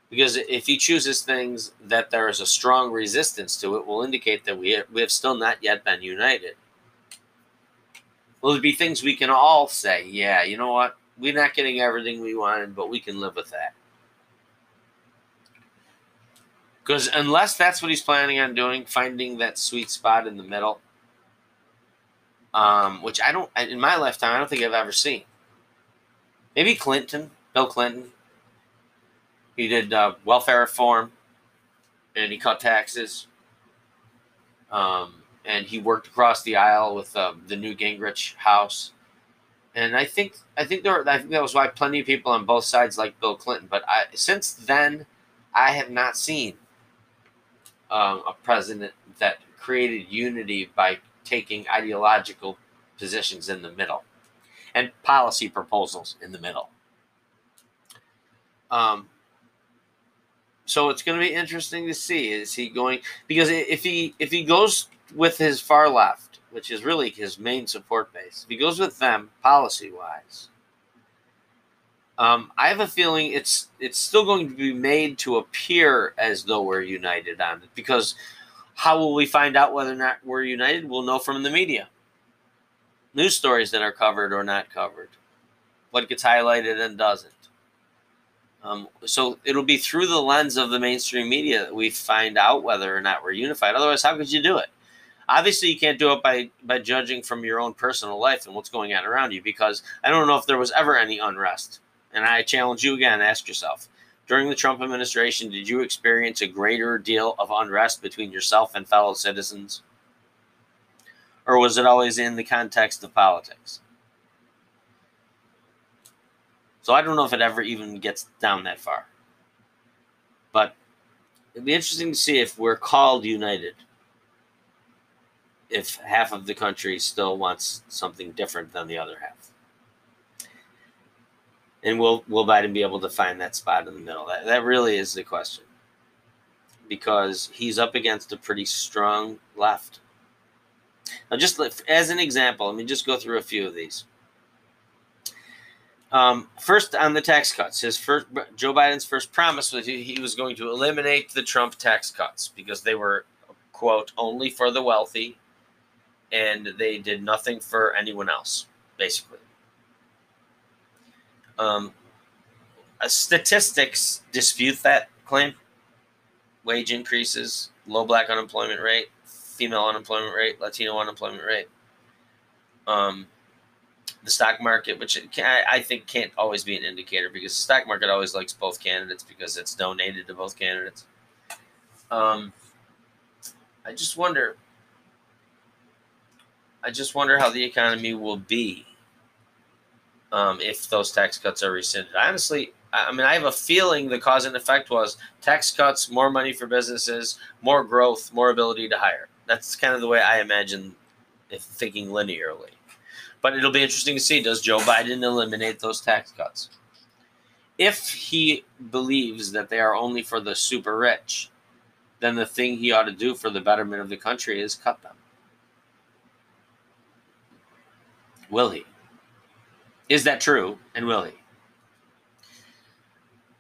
Because if he chooses things that there is a strong resistance to it, will indicate that we we have still not yet been united. Will it be things we can all say, yeah, you know what? We're not getting everything we wanted, but we can live with that. Because unless that's what he's planning on doing, finding that sweet spot in the middle, um, which I don't, in my lifetime, I don't think I've ever seen. Maybe Clinton, Bill Clinton. He did uh, welfare reform and he cut taxes. Um, and he worked across the aisle with uh, the Newt Gingrich House. And I think I think there I think that was why plenty of people on both sides like Bill Clinton. But I, since then, I have not seen um, a president that created unity by taking ideological positions in the middle and policy proposals in the middle. Um, so it's going to be interesting to see is he going because if he if he goes with his far left, which is really his main support base, if he goes with them policy wise, um, I have a feeling it's it's still going to be made to appear as though we're united on it. Because how will we find out whether or not we're united? We'll know from the media, news stories that are covered or not covered, what gets highlighted and doesn't. Um, so it'll be through the lens of the mainstream media that we find out whether or not we're unified. Otherwise, how could you do it? Obviously, you can't do it by by judging from your own personal life and what's going on around you. Because I don't know if there was ever any unrest, and I challenge you again: ask yourself during the Trump administration, did you experience a greater deal of unrest between yourself and fellow citizens, or was it always in the context of politics? So I don't know if it ever even gets down that far. But it'd be interesting to see if we're called united. If half of the country still wants something different than the other half. And will will Biden be able to find that spot in the middle? That that really is the question. Because he's up against a pretty strong left. Now, just as an example, let me just go through a few of these. Um, first, on the tax cuts, his first Joe Biden's first promise was he was going to eliminate the Trump tax cuts because they were quote only for the wealthy, and they did nothing for anyone else, basically. Um, statistics dispute that claim. Wage increases, low black unemployment rate, female unemployment rate, Latino unemployment rate. Um, the stock market, which I think can't always be an indicator because the stock market always likes both candidates because it's donated to both candidates. Um, I just wonder. I just wonder how the economy will be um, if those tax cuts are rescinded. Honestly, I mean, I have a feeling the cause and effect was tax cuts, more money for businesses, more growth, more ability to hire. That's kind of the way I imagine if thinking linearly. But it'll be interesting to see does Joe Biden eliminate those tax cuts? If he believes that they are only for the super rich, then the thing he ought to do for the betterment of the country is cut them. Will he? Is that true? And will he?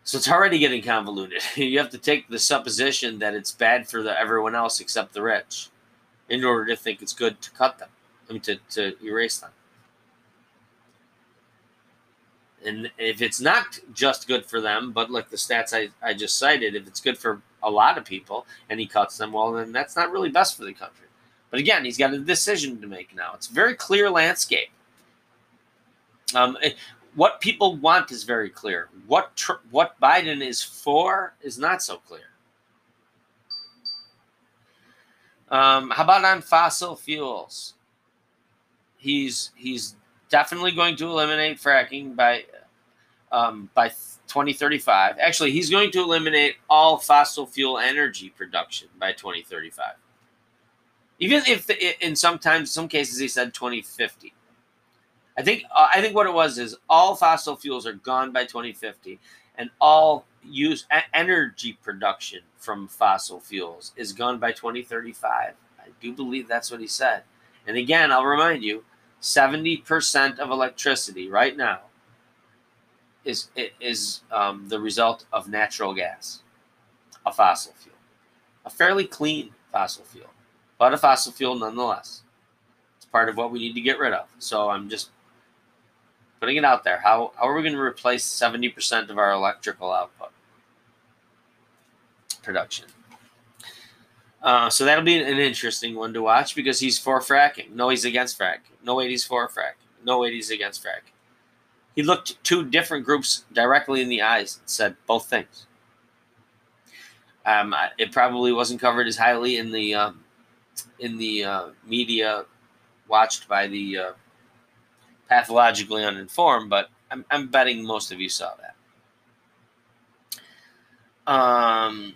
So it's already getting convoluted. you have to take the supposition that it's bad for the, everyone else except the rich in order to think it's good to cut them. I mean, to, to erase them. And if it's not just good for them, but like the stats I, I just cited, if it's good for a lot of people and he cuts them, well, then that's not really best for the country. But again, he's got a decision to make now. It's a very clear landscape. Um, what people want is very clear. What tr- what Biden is for is not so clear. Um, how about on fossil fuels? He's he's definitely going to eliminate fracking by um, by 2035. Actually, he's going to eliminate all fossil fuel energy production by 2035. Even if the, in sometimes some cases he said 2050. I think uh, I think what it was is all fossil fuels are gone by 2050, and all use a- energy production from fossil fuels is gone by 2035. I do believe that's what he said. And again, I'll remind you, 70% of electricity right now is is um, the result of natural gas, a fossil fuel, a fairly clean fossil fuel, but a fossil fuel nonetheless. It's part of what we need to get rid of. So I'm just putting it out there. How, how are we going to replace 70% of our electrical output production? Uh, so that'll be an interesting one to watch because he's for fracking. No, he's against fracking. No, wait, he's for fracking. No, wait, he's against fracking. He looked two different groups directly in the eyes and said both things. Um, it probably wasn't covered as highly in the um, in the uh, media watched by the uh, pathologically uninformed, but I'm, I'm betting most of you saw that. Um,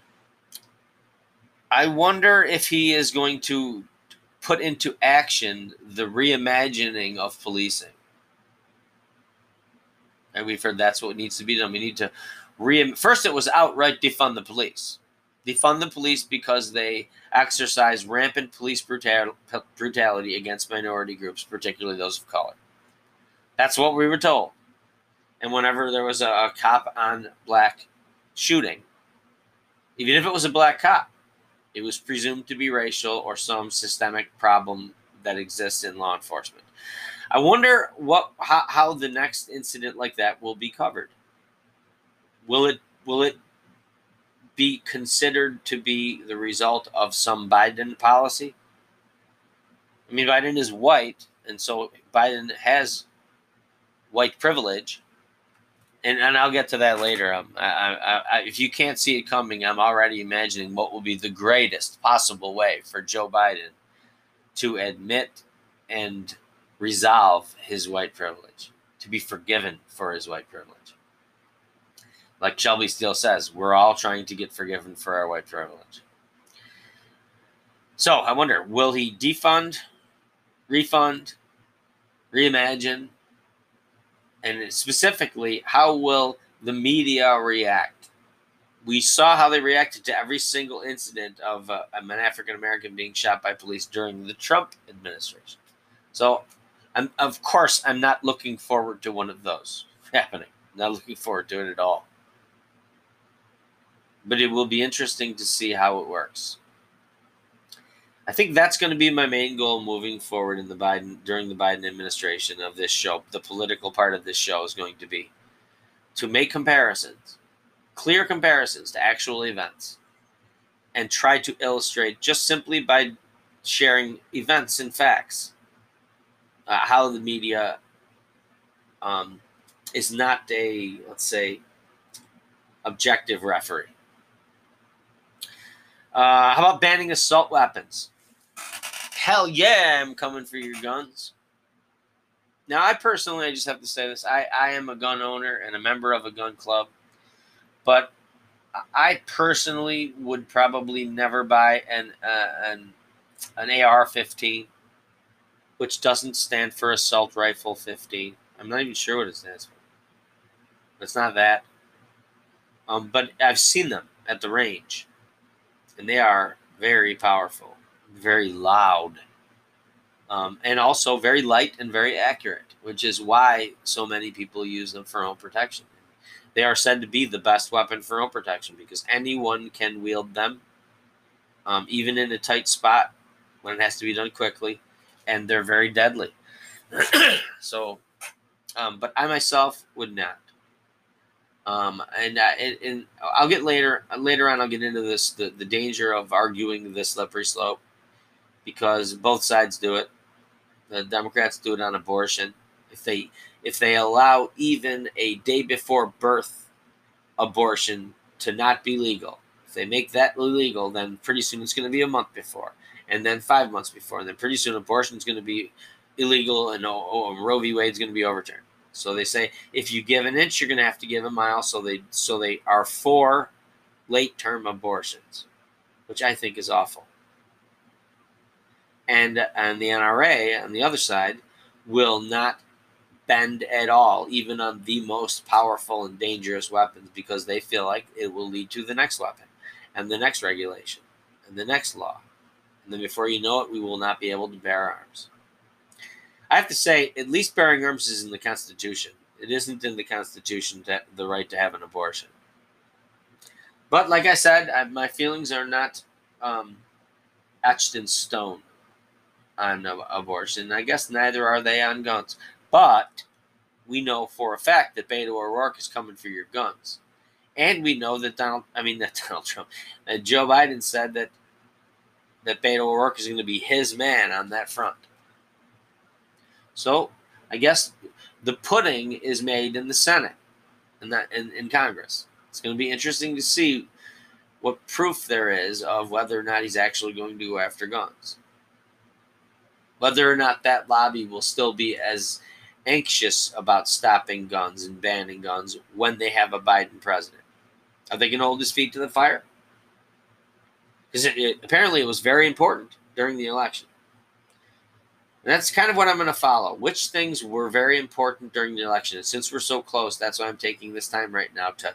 I wonder if he is going to put into action the reimagining of policing. And we've heard that's what needs to be done. We need to re. First, it was outright defund the police. Defund the police because they exercise rampant police brutal, brutality against minority groups, particularly those of color. That's what we were told. And whenever there was a, a cop on black shooting, even if it was a black cop, it was presumed to be racial or some systemic problem that exists in law enforcement. I wonder what how, how the next incident like that will be covered. Will it will it be considered to be the result of some Biden policy? I mean, Biden is white, and so Biden has white privilege, and, and I'll get to that later. Um, I, I, I, if you can't see it coming, I'm already imagining what will be the greatest possible way for Joe Biden to admit and resolve his white privilege, to be forgiven for his white privilege. Like Shelby Steele says, we're all trying to get forgiven for our white privilege. So I wonder, will he defund, refund, reimagine, and specifically, how will the media react? We saw how they reacted to every single incident of uh, an African American being shot by police during the Trump administration. So, I'm, of course, I'm not looking forward to one of those happening. Not looking forward to it at all. But it will be interesting to see how it works. I think that's going to be my main goal moving forward in the Biden during the Biden administration of this show. The political part of this show is going to be to make comparisons, clear comparisons to actual events, and try to illustrate just simply by sharing events and facts uh, how the media um, is not a let's say objective referee. Uh, how about banning assault weapons? Hell yeah, I'm coming for your guns. Now, I personally, I just have to say this: I, I am a gun owner and a member of a gun club, but I personally would probably never buy an uh, an an AR-15, which doesn't stand for assault rifle 15. I'm not even sure what it stands for. It's not that. Um, but I've seen them at the range, and they are very powerful, very loud, um, and also very light and very accurate, which is why so many people use them for home protection. They are said to be the best weapon for home protection because anyone can wield them, um, even in a tight spot when it has to be done quickly, and they're very deadly. so, um, but I myself would not. Um, and, uh, and, and I'll get later later on. I'll get into this the, the danger of arguing this slippery slope because both sides do it. The Democrats do it on abortion. If they if they allow even a day before birth abortion to not be legal, if they make that illegal, then pretty soon it's going to be a month before, and then five months before, and then pretty soon abortion is going to be illegal, and oh, oh, Roe v. Wade is going to be overturned. So they say if you give an inch, you're going to have to give a mile. So they so they are for late term abortions, which I think is awful. And and the NRA on the other side will not bend at all, even on the most powerful and dangerous weapons, because they feel like it will lead to the next weapon and the next regulation and the next law. And then before you know it, we will not be able to bear arms. I have to say, at least bearing arms is in the Constitution. It isn't in the Constitution to, the right to have an abortion. But like I said, I, my feelings are not um, etched in stone on abortion. I guess neither are they on guns. But we know for a fact that Beto O'Rourke is coming for your guns. And we know that Donald, I mean, that Donald Trump, that Joe Biden said that that Beto O'Rourke is going to be his man on that front. So I guess the pudding is made in the Senate and that in, in Congress. It's going to be interesting to see what proof there is of whether or not he's actually going to go after guns. Whether or not that lobby will still be as anxious about stopping guns and banning guns when they have a Biden president. Are they going to hold his feet to the fire? Because apparently it was very important during the election. And that's kind of what I'm going to follow. Which things were very important during the election? And since we're so close, that's why I'm taking this time right now to,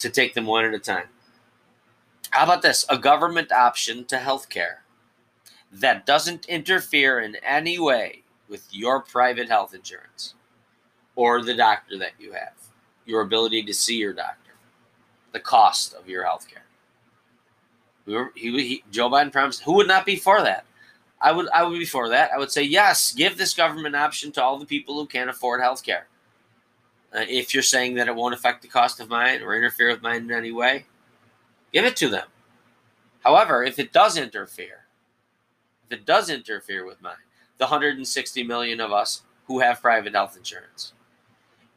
to take them one at a time. How about this? A government option to health care that doesn't interfere in any way with your private health insurance or the doctor that you have, your ability to see your doctor, the cost of your health care. He, he, Joe Biden promised, who would not be for that? I would I would be for that. I would say yes, give this government option to all the people who can't afford health care. Uh, if you're saying that it won't affect the cost of mine or interfere with mine in any way, give it to them. However, if it does interfere, it does interfere with mine, the 160 million of us who have private health insurance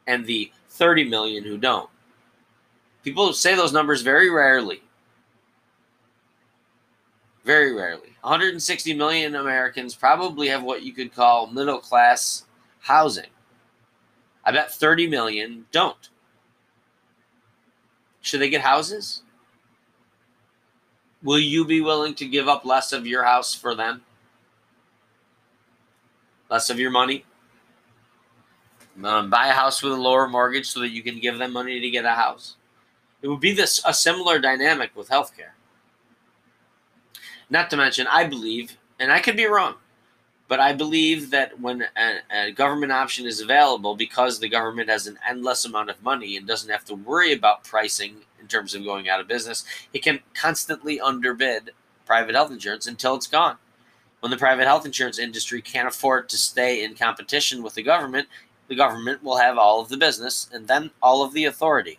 and the 30 million who don't. People say those numbers very rarely. Very rarely. 160 million Americans probably have what you could call middle class housing. I bet 30 million don't. Should they get houses? Will you be willing to give up less of your house for them? Less of your money? Um, buy a house with a lower mortgage so that you can give them money to get a house. It would be this a similar dynamic with healthcare. Not to mention, I believe, and I could be wrong, but I believe that when a, a, government option is available, because the government has an endless amount of money and doesn't have to worry about pricing in terms of going out of business, it can constantly underbid private health insurance until it's gone. When the private health insurance industry can't afford to stay in competition with the government, the government will have all of the business and then all of the authority.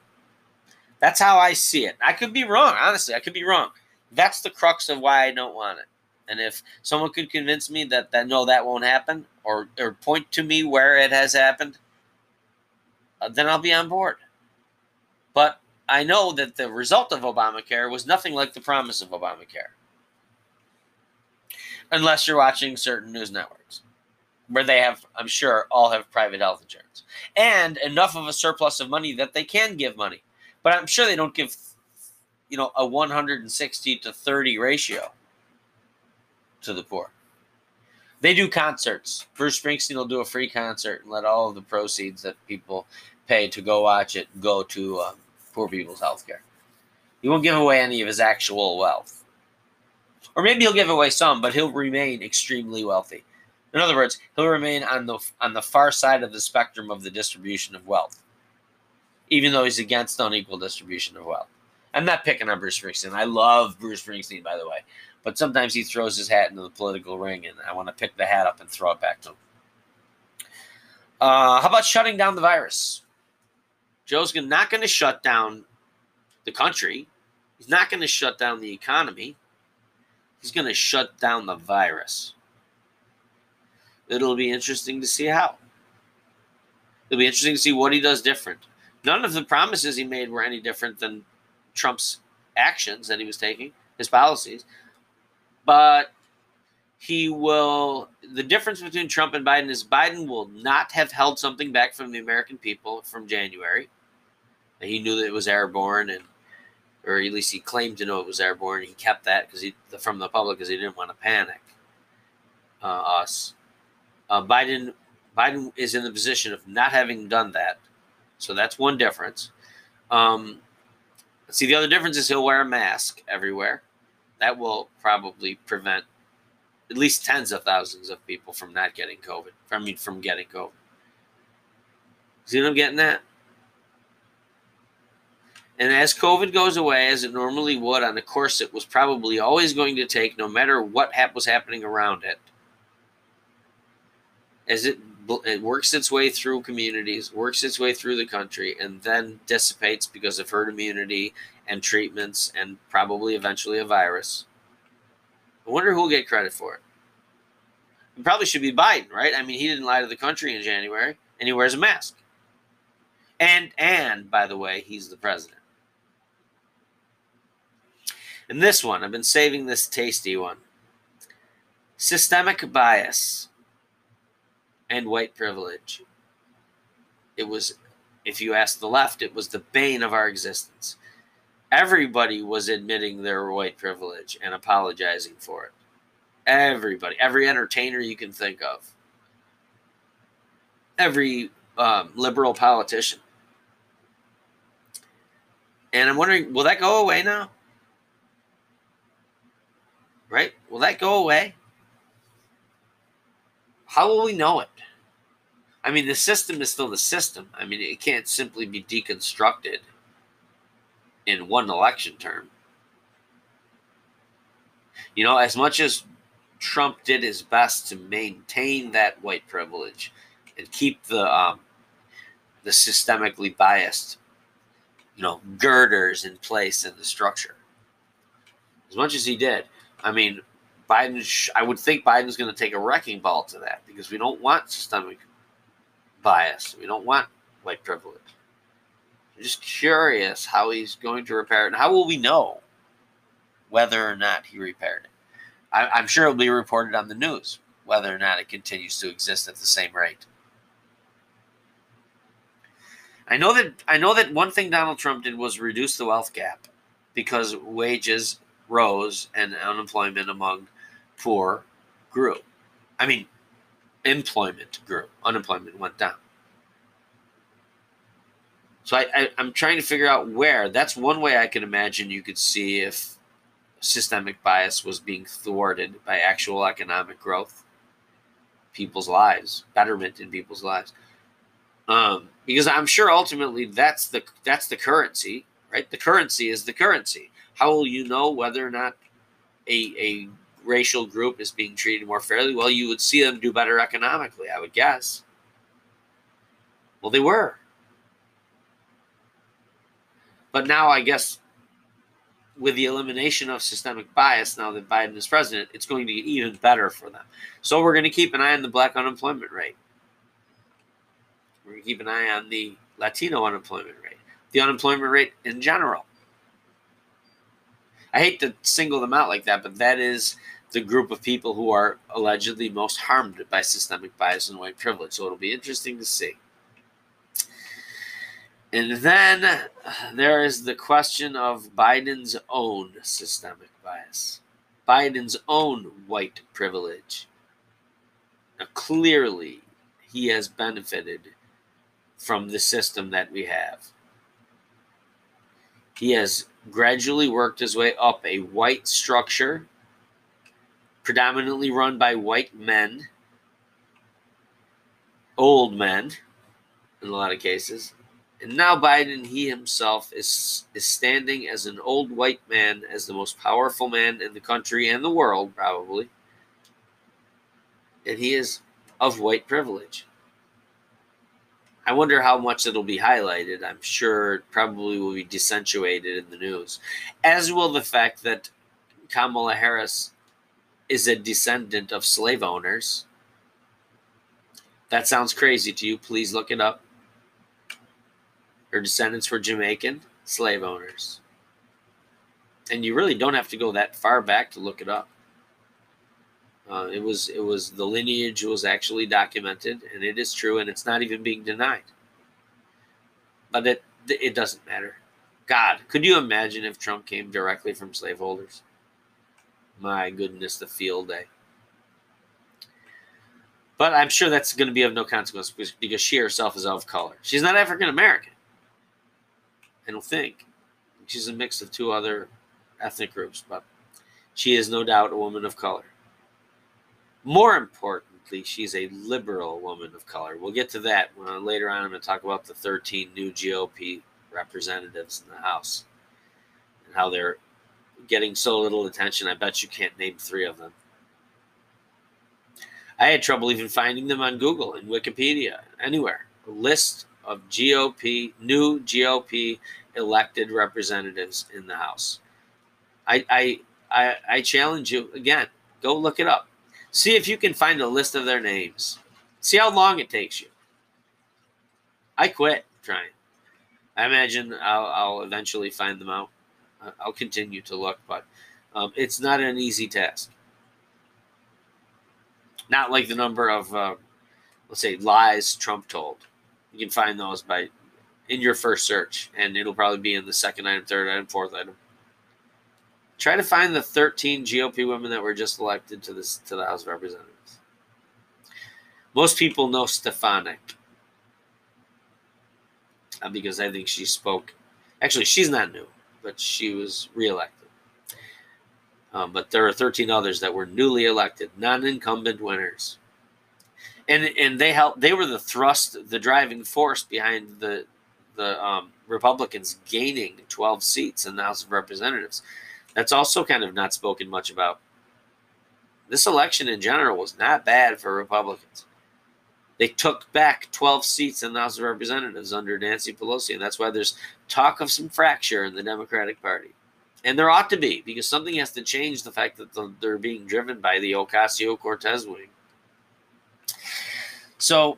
That's how I see it. I could be wrong, honestly. I could be wrong. That's the crux of why I don't want it. And if someone could convince me that, that no, that won't happen, or, or point to me where it has happened, uh, then I'll be on board. But I know that the result of Obamacare was nothing like the promise of Obamacare. Unless you're watching certain news networks. where they have, I'm sure, all have private health insurance and enough of a surplus of money that they can give money. But I'm sure they don't give, you know, a 160 to 30 ratio to the poor. They do concerts. Bruce Springsteen will do a free concert and let all of the proceeds that people pay to go watch it go to um, poor people's health care. He won't give away any of his actual wealth. Or maybe he'll give away some, but he'll remain extremely wealthy. In other words, he'll remain on the on the far side of the spectrum of the distribution of wealth, even though he's against unequal distribution of wealth. I'm not picking on Bruce Springsteen. I love Bruce Springsteen, by the way, but sometimes he throws his hat into the political ring, and I want to pick the hat up and throw it back to him. Uh, how about shutting down the virus? Joe's not going to shut down the country. He's not going to shut down the economy. He's going to shut down the virus. It'll be interesting to see how. It'll be interesting to see what he does different. None of the promises he made were any different than Trump's actions that he was taking, his policies. But he will, the difference between Trump and Biden is Biden will not have held something back from the American people from January. He knew that it was airborne and or at least he claimed to know it was airborne. He kept that because he from the public because he didn't want to panic uh, us. Uh, Biden Biden is in the position of not having done that, so that's one difference. Um, see, the other difference is he'll wear a mask everywhere. That will probably prevent at least tens of thousands of people from not getting COVID. I mean, from getting COVID. See what I'm getting at? And as COVID goes away, as it normally would on a course it was probably always going to take, no matter what hap- was happening around it, as it it works its way through communities, works its way through the country, and then dissipates because of herd immunity and treatments and probably eventually a virus. I wonder who will get credit for it. It probably should be Biden, right? I mean, he didn't lie to the country in January, and he wears a mask. And and by the way, he's the president. And this one, I've been saving this tasty one. Systemic bias and white privilege. It was, if you ask the left, it was the bane of our existence. Everybody was admitting their white privilege and apologizing for it. Everybody, every entertainer you can think of, every um, liberal politician. And I'm wondering, will that go away now? Right? Will that go away? How will we know it? I mean, the system is still the system. I mean, it can't simply be deconstructed in one election term. You know, as much as Trump did his best to maintain that white privilege and keep the um, the systemically biased, you know, girders in place in the structure. As much as he did, I mean, Biden. I would think Biden's going to take a wrecking ball to that because we don't want systemic bias. We don't want white privilege. I'm just curious how he's going to repair it, and how will we know whether or not he repaired it? I, am sure it'll be reported on the news whether or not it continues to exist at the same rate. I know that I know that one thing Donald Trump did was reduce the wealth gap because wages rose and unemployment among poor grew. I mean, employment grew, unemployment went down. So I, am trying to figure out where. That's one way I can imagine you could see if systemic bias was being thwarted by actual economic growth, people's lives, betterment in people's lives. Um, because I'm sure ultimately that's the that's the currency, right? The currency is the currency. How will you know whether or not a, a racial group is being treated more fairly? Well, you would see them do better economically, I would guess. Well, they were. But now, I guess, with the elimination of systemic bias, now that Biden is president, it's going to get even better for them. So we're going to keep an eye on the black unemployment rate. We're going to keep an eye on the Latino unemployment rate, the unemployment rate in general. I hate to single them out like that, but that is the group of people who are allegedly most harmed by systemic bias and white privilege. So it'll be interesting to see. And then uh, there is the question of Biden's own systemic bias, Biden's own white privilege. Now, clearly, he has benefited from the system that we have. He has gradually worked his way up a white structure, predominantly run by white men, old men in a lot of cases. And now Biden, he himself, is, is standing as an old white man, as the most powerful man in the country and the world, probably. And he is of white privilege. I wonder how much it'll be highlighted. I'm sure it probably will be accentuated in the news, as will the fact that Kamala Harris is a descendant of slave owners. That sounds crazy to you. Please look it up. Her descendants were Jamaican slave owners. And you really don't have to go that far back to look it up. Uh, it was it was the lineage was actually documented, and it is true, and it's not even being denied. But it it doesn't matter. God, could you imagine if Trump came directly from slaveholders? My goodness, the field day. But I'm sure that's going to be of no consequence because she herself is of color. She's not African American. I don't think. She's a mix of two other ethnic groups, but she is no doubt a woman of color. More importantly, she's a liberal woman of color. We'll get to that uh, later on. I'm going to talk about the 13 new GOP representatives in the House and how they're getting so little attention. I bet you can't name three of them. I had trouble even finding them on Google and Wikipedia, anywhere. A list of GOP, new GOP elected representatives in the House. I, I, I, I challenge you again, go look it up. See if you can find a list of their names. See how long it takes you. I quit trying. I imagine I'll, I'll eventually find them out. I'll continue to look, but um, it's not an easy task. Not like the number of, uh, let's say, lies Trump told. You can find those by in your first search, and it'll probably be in the second item, third item, fourth item. Try to find the 13 GOP women that were just elected to this to the House of Representatives. Most people know Stefanik uh, because I think she spoke. Actually, she's not new, but she was reelected. Um, but there are 13 others that were newly elected, non-incumbent winners, and and they helped. They were the thrust, the driving force behind the the um, Republicans gaining 12 seats in the House of Representatives. That's also kind of not spoken much about. This election in general was not bad for Republicans. They took back 12 seats in the House of Representatives under Nancy Pelosi, and that's why there's talk of some fracture in the Democratic Party. And there ought to be, because something has to change the fact that they're being driven by the Ocasio Cortez wing. So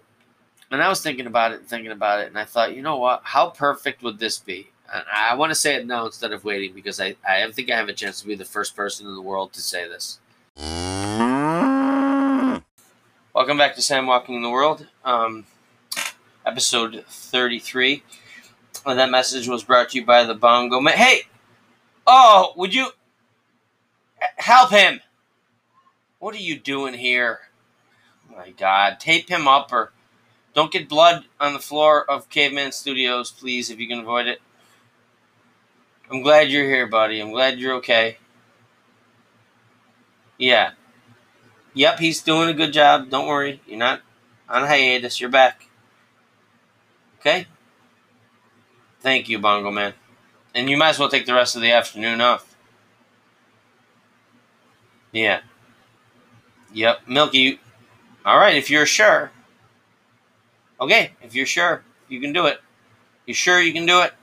and I was thinking about it and thinking about it, and I thought, you know what? How perfect would this be? I want to say it now instead of waiting because I, I think I have a chance to be the first person in the world to say this. Welcome back to Sam Walking in the World, um, episode 33. And that message was brought to you by the Bongo Man. Hey! Oh, would you help him? What are you doing here? Oh my God. Tape him up or don't get blood on the floor of Caveman Studios, please, if you can avoid it. I'm glad you're here, buddy. I'm glad you're okay. Yeah. Yep, he's doing a good job. Don't worry. You're not on hiatus. You're back. Okay? Thank you, Bongo Man. And you might as well take the rest of the afternoon off. Yeah. Yep. Milky. All right, if you're sure. Okay, if you're sure you can do it, you sure you can do it?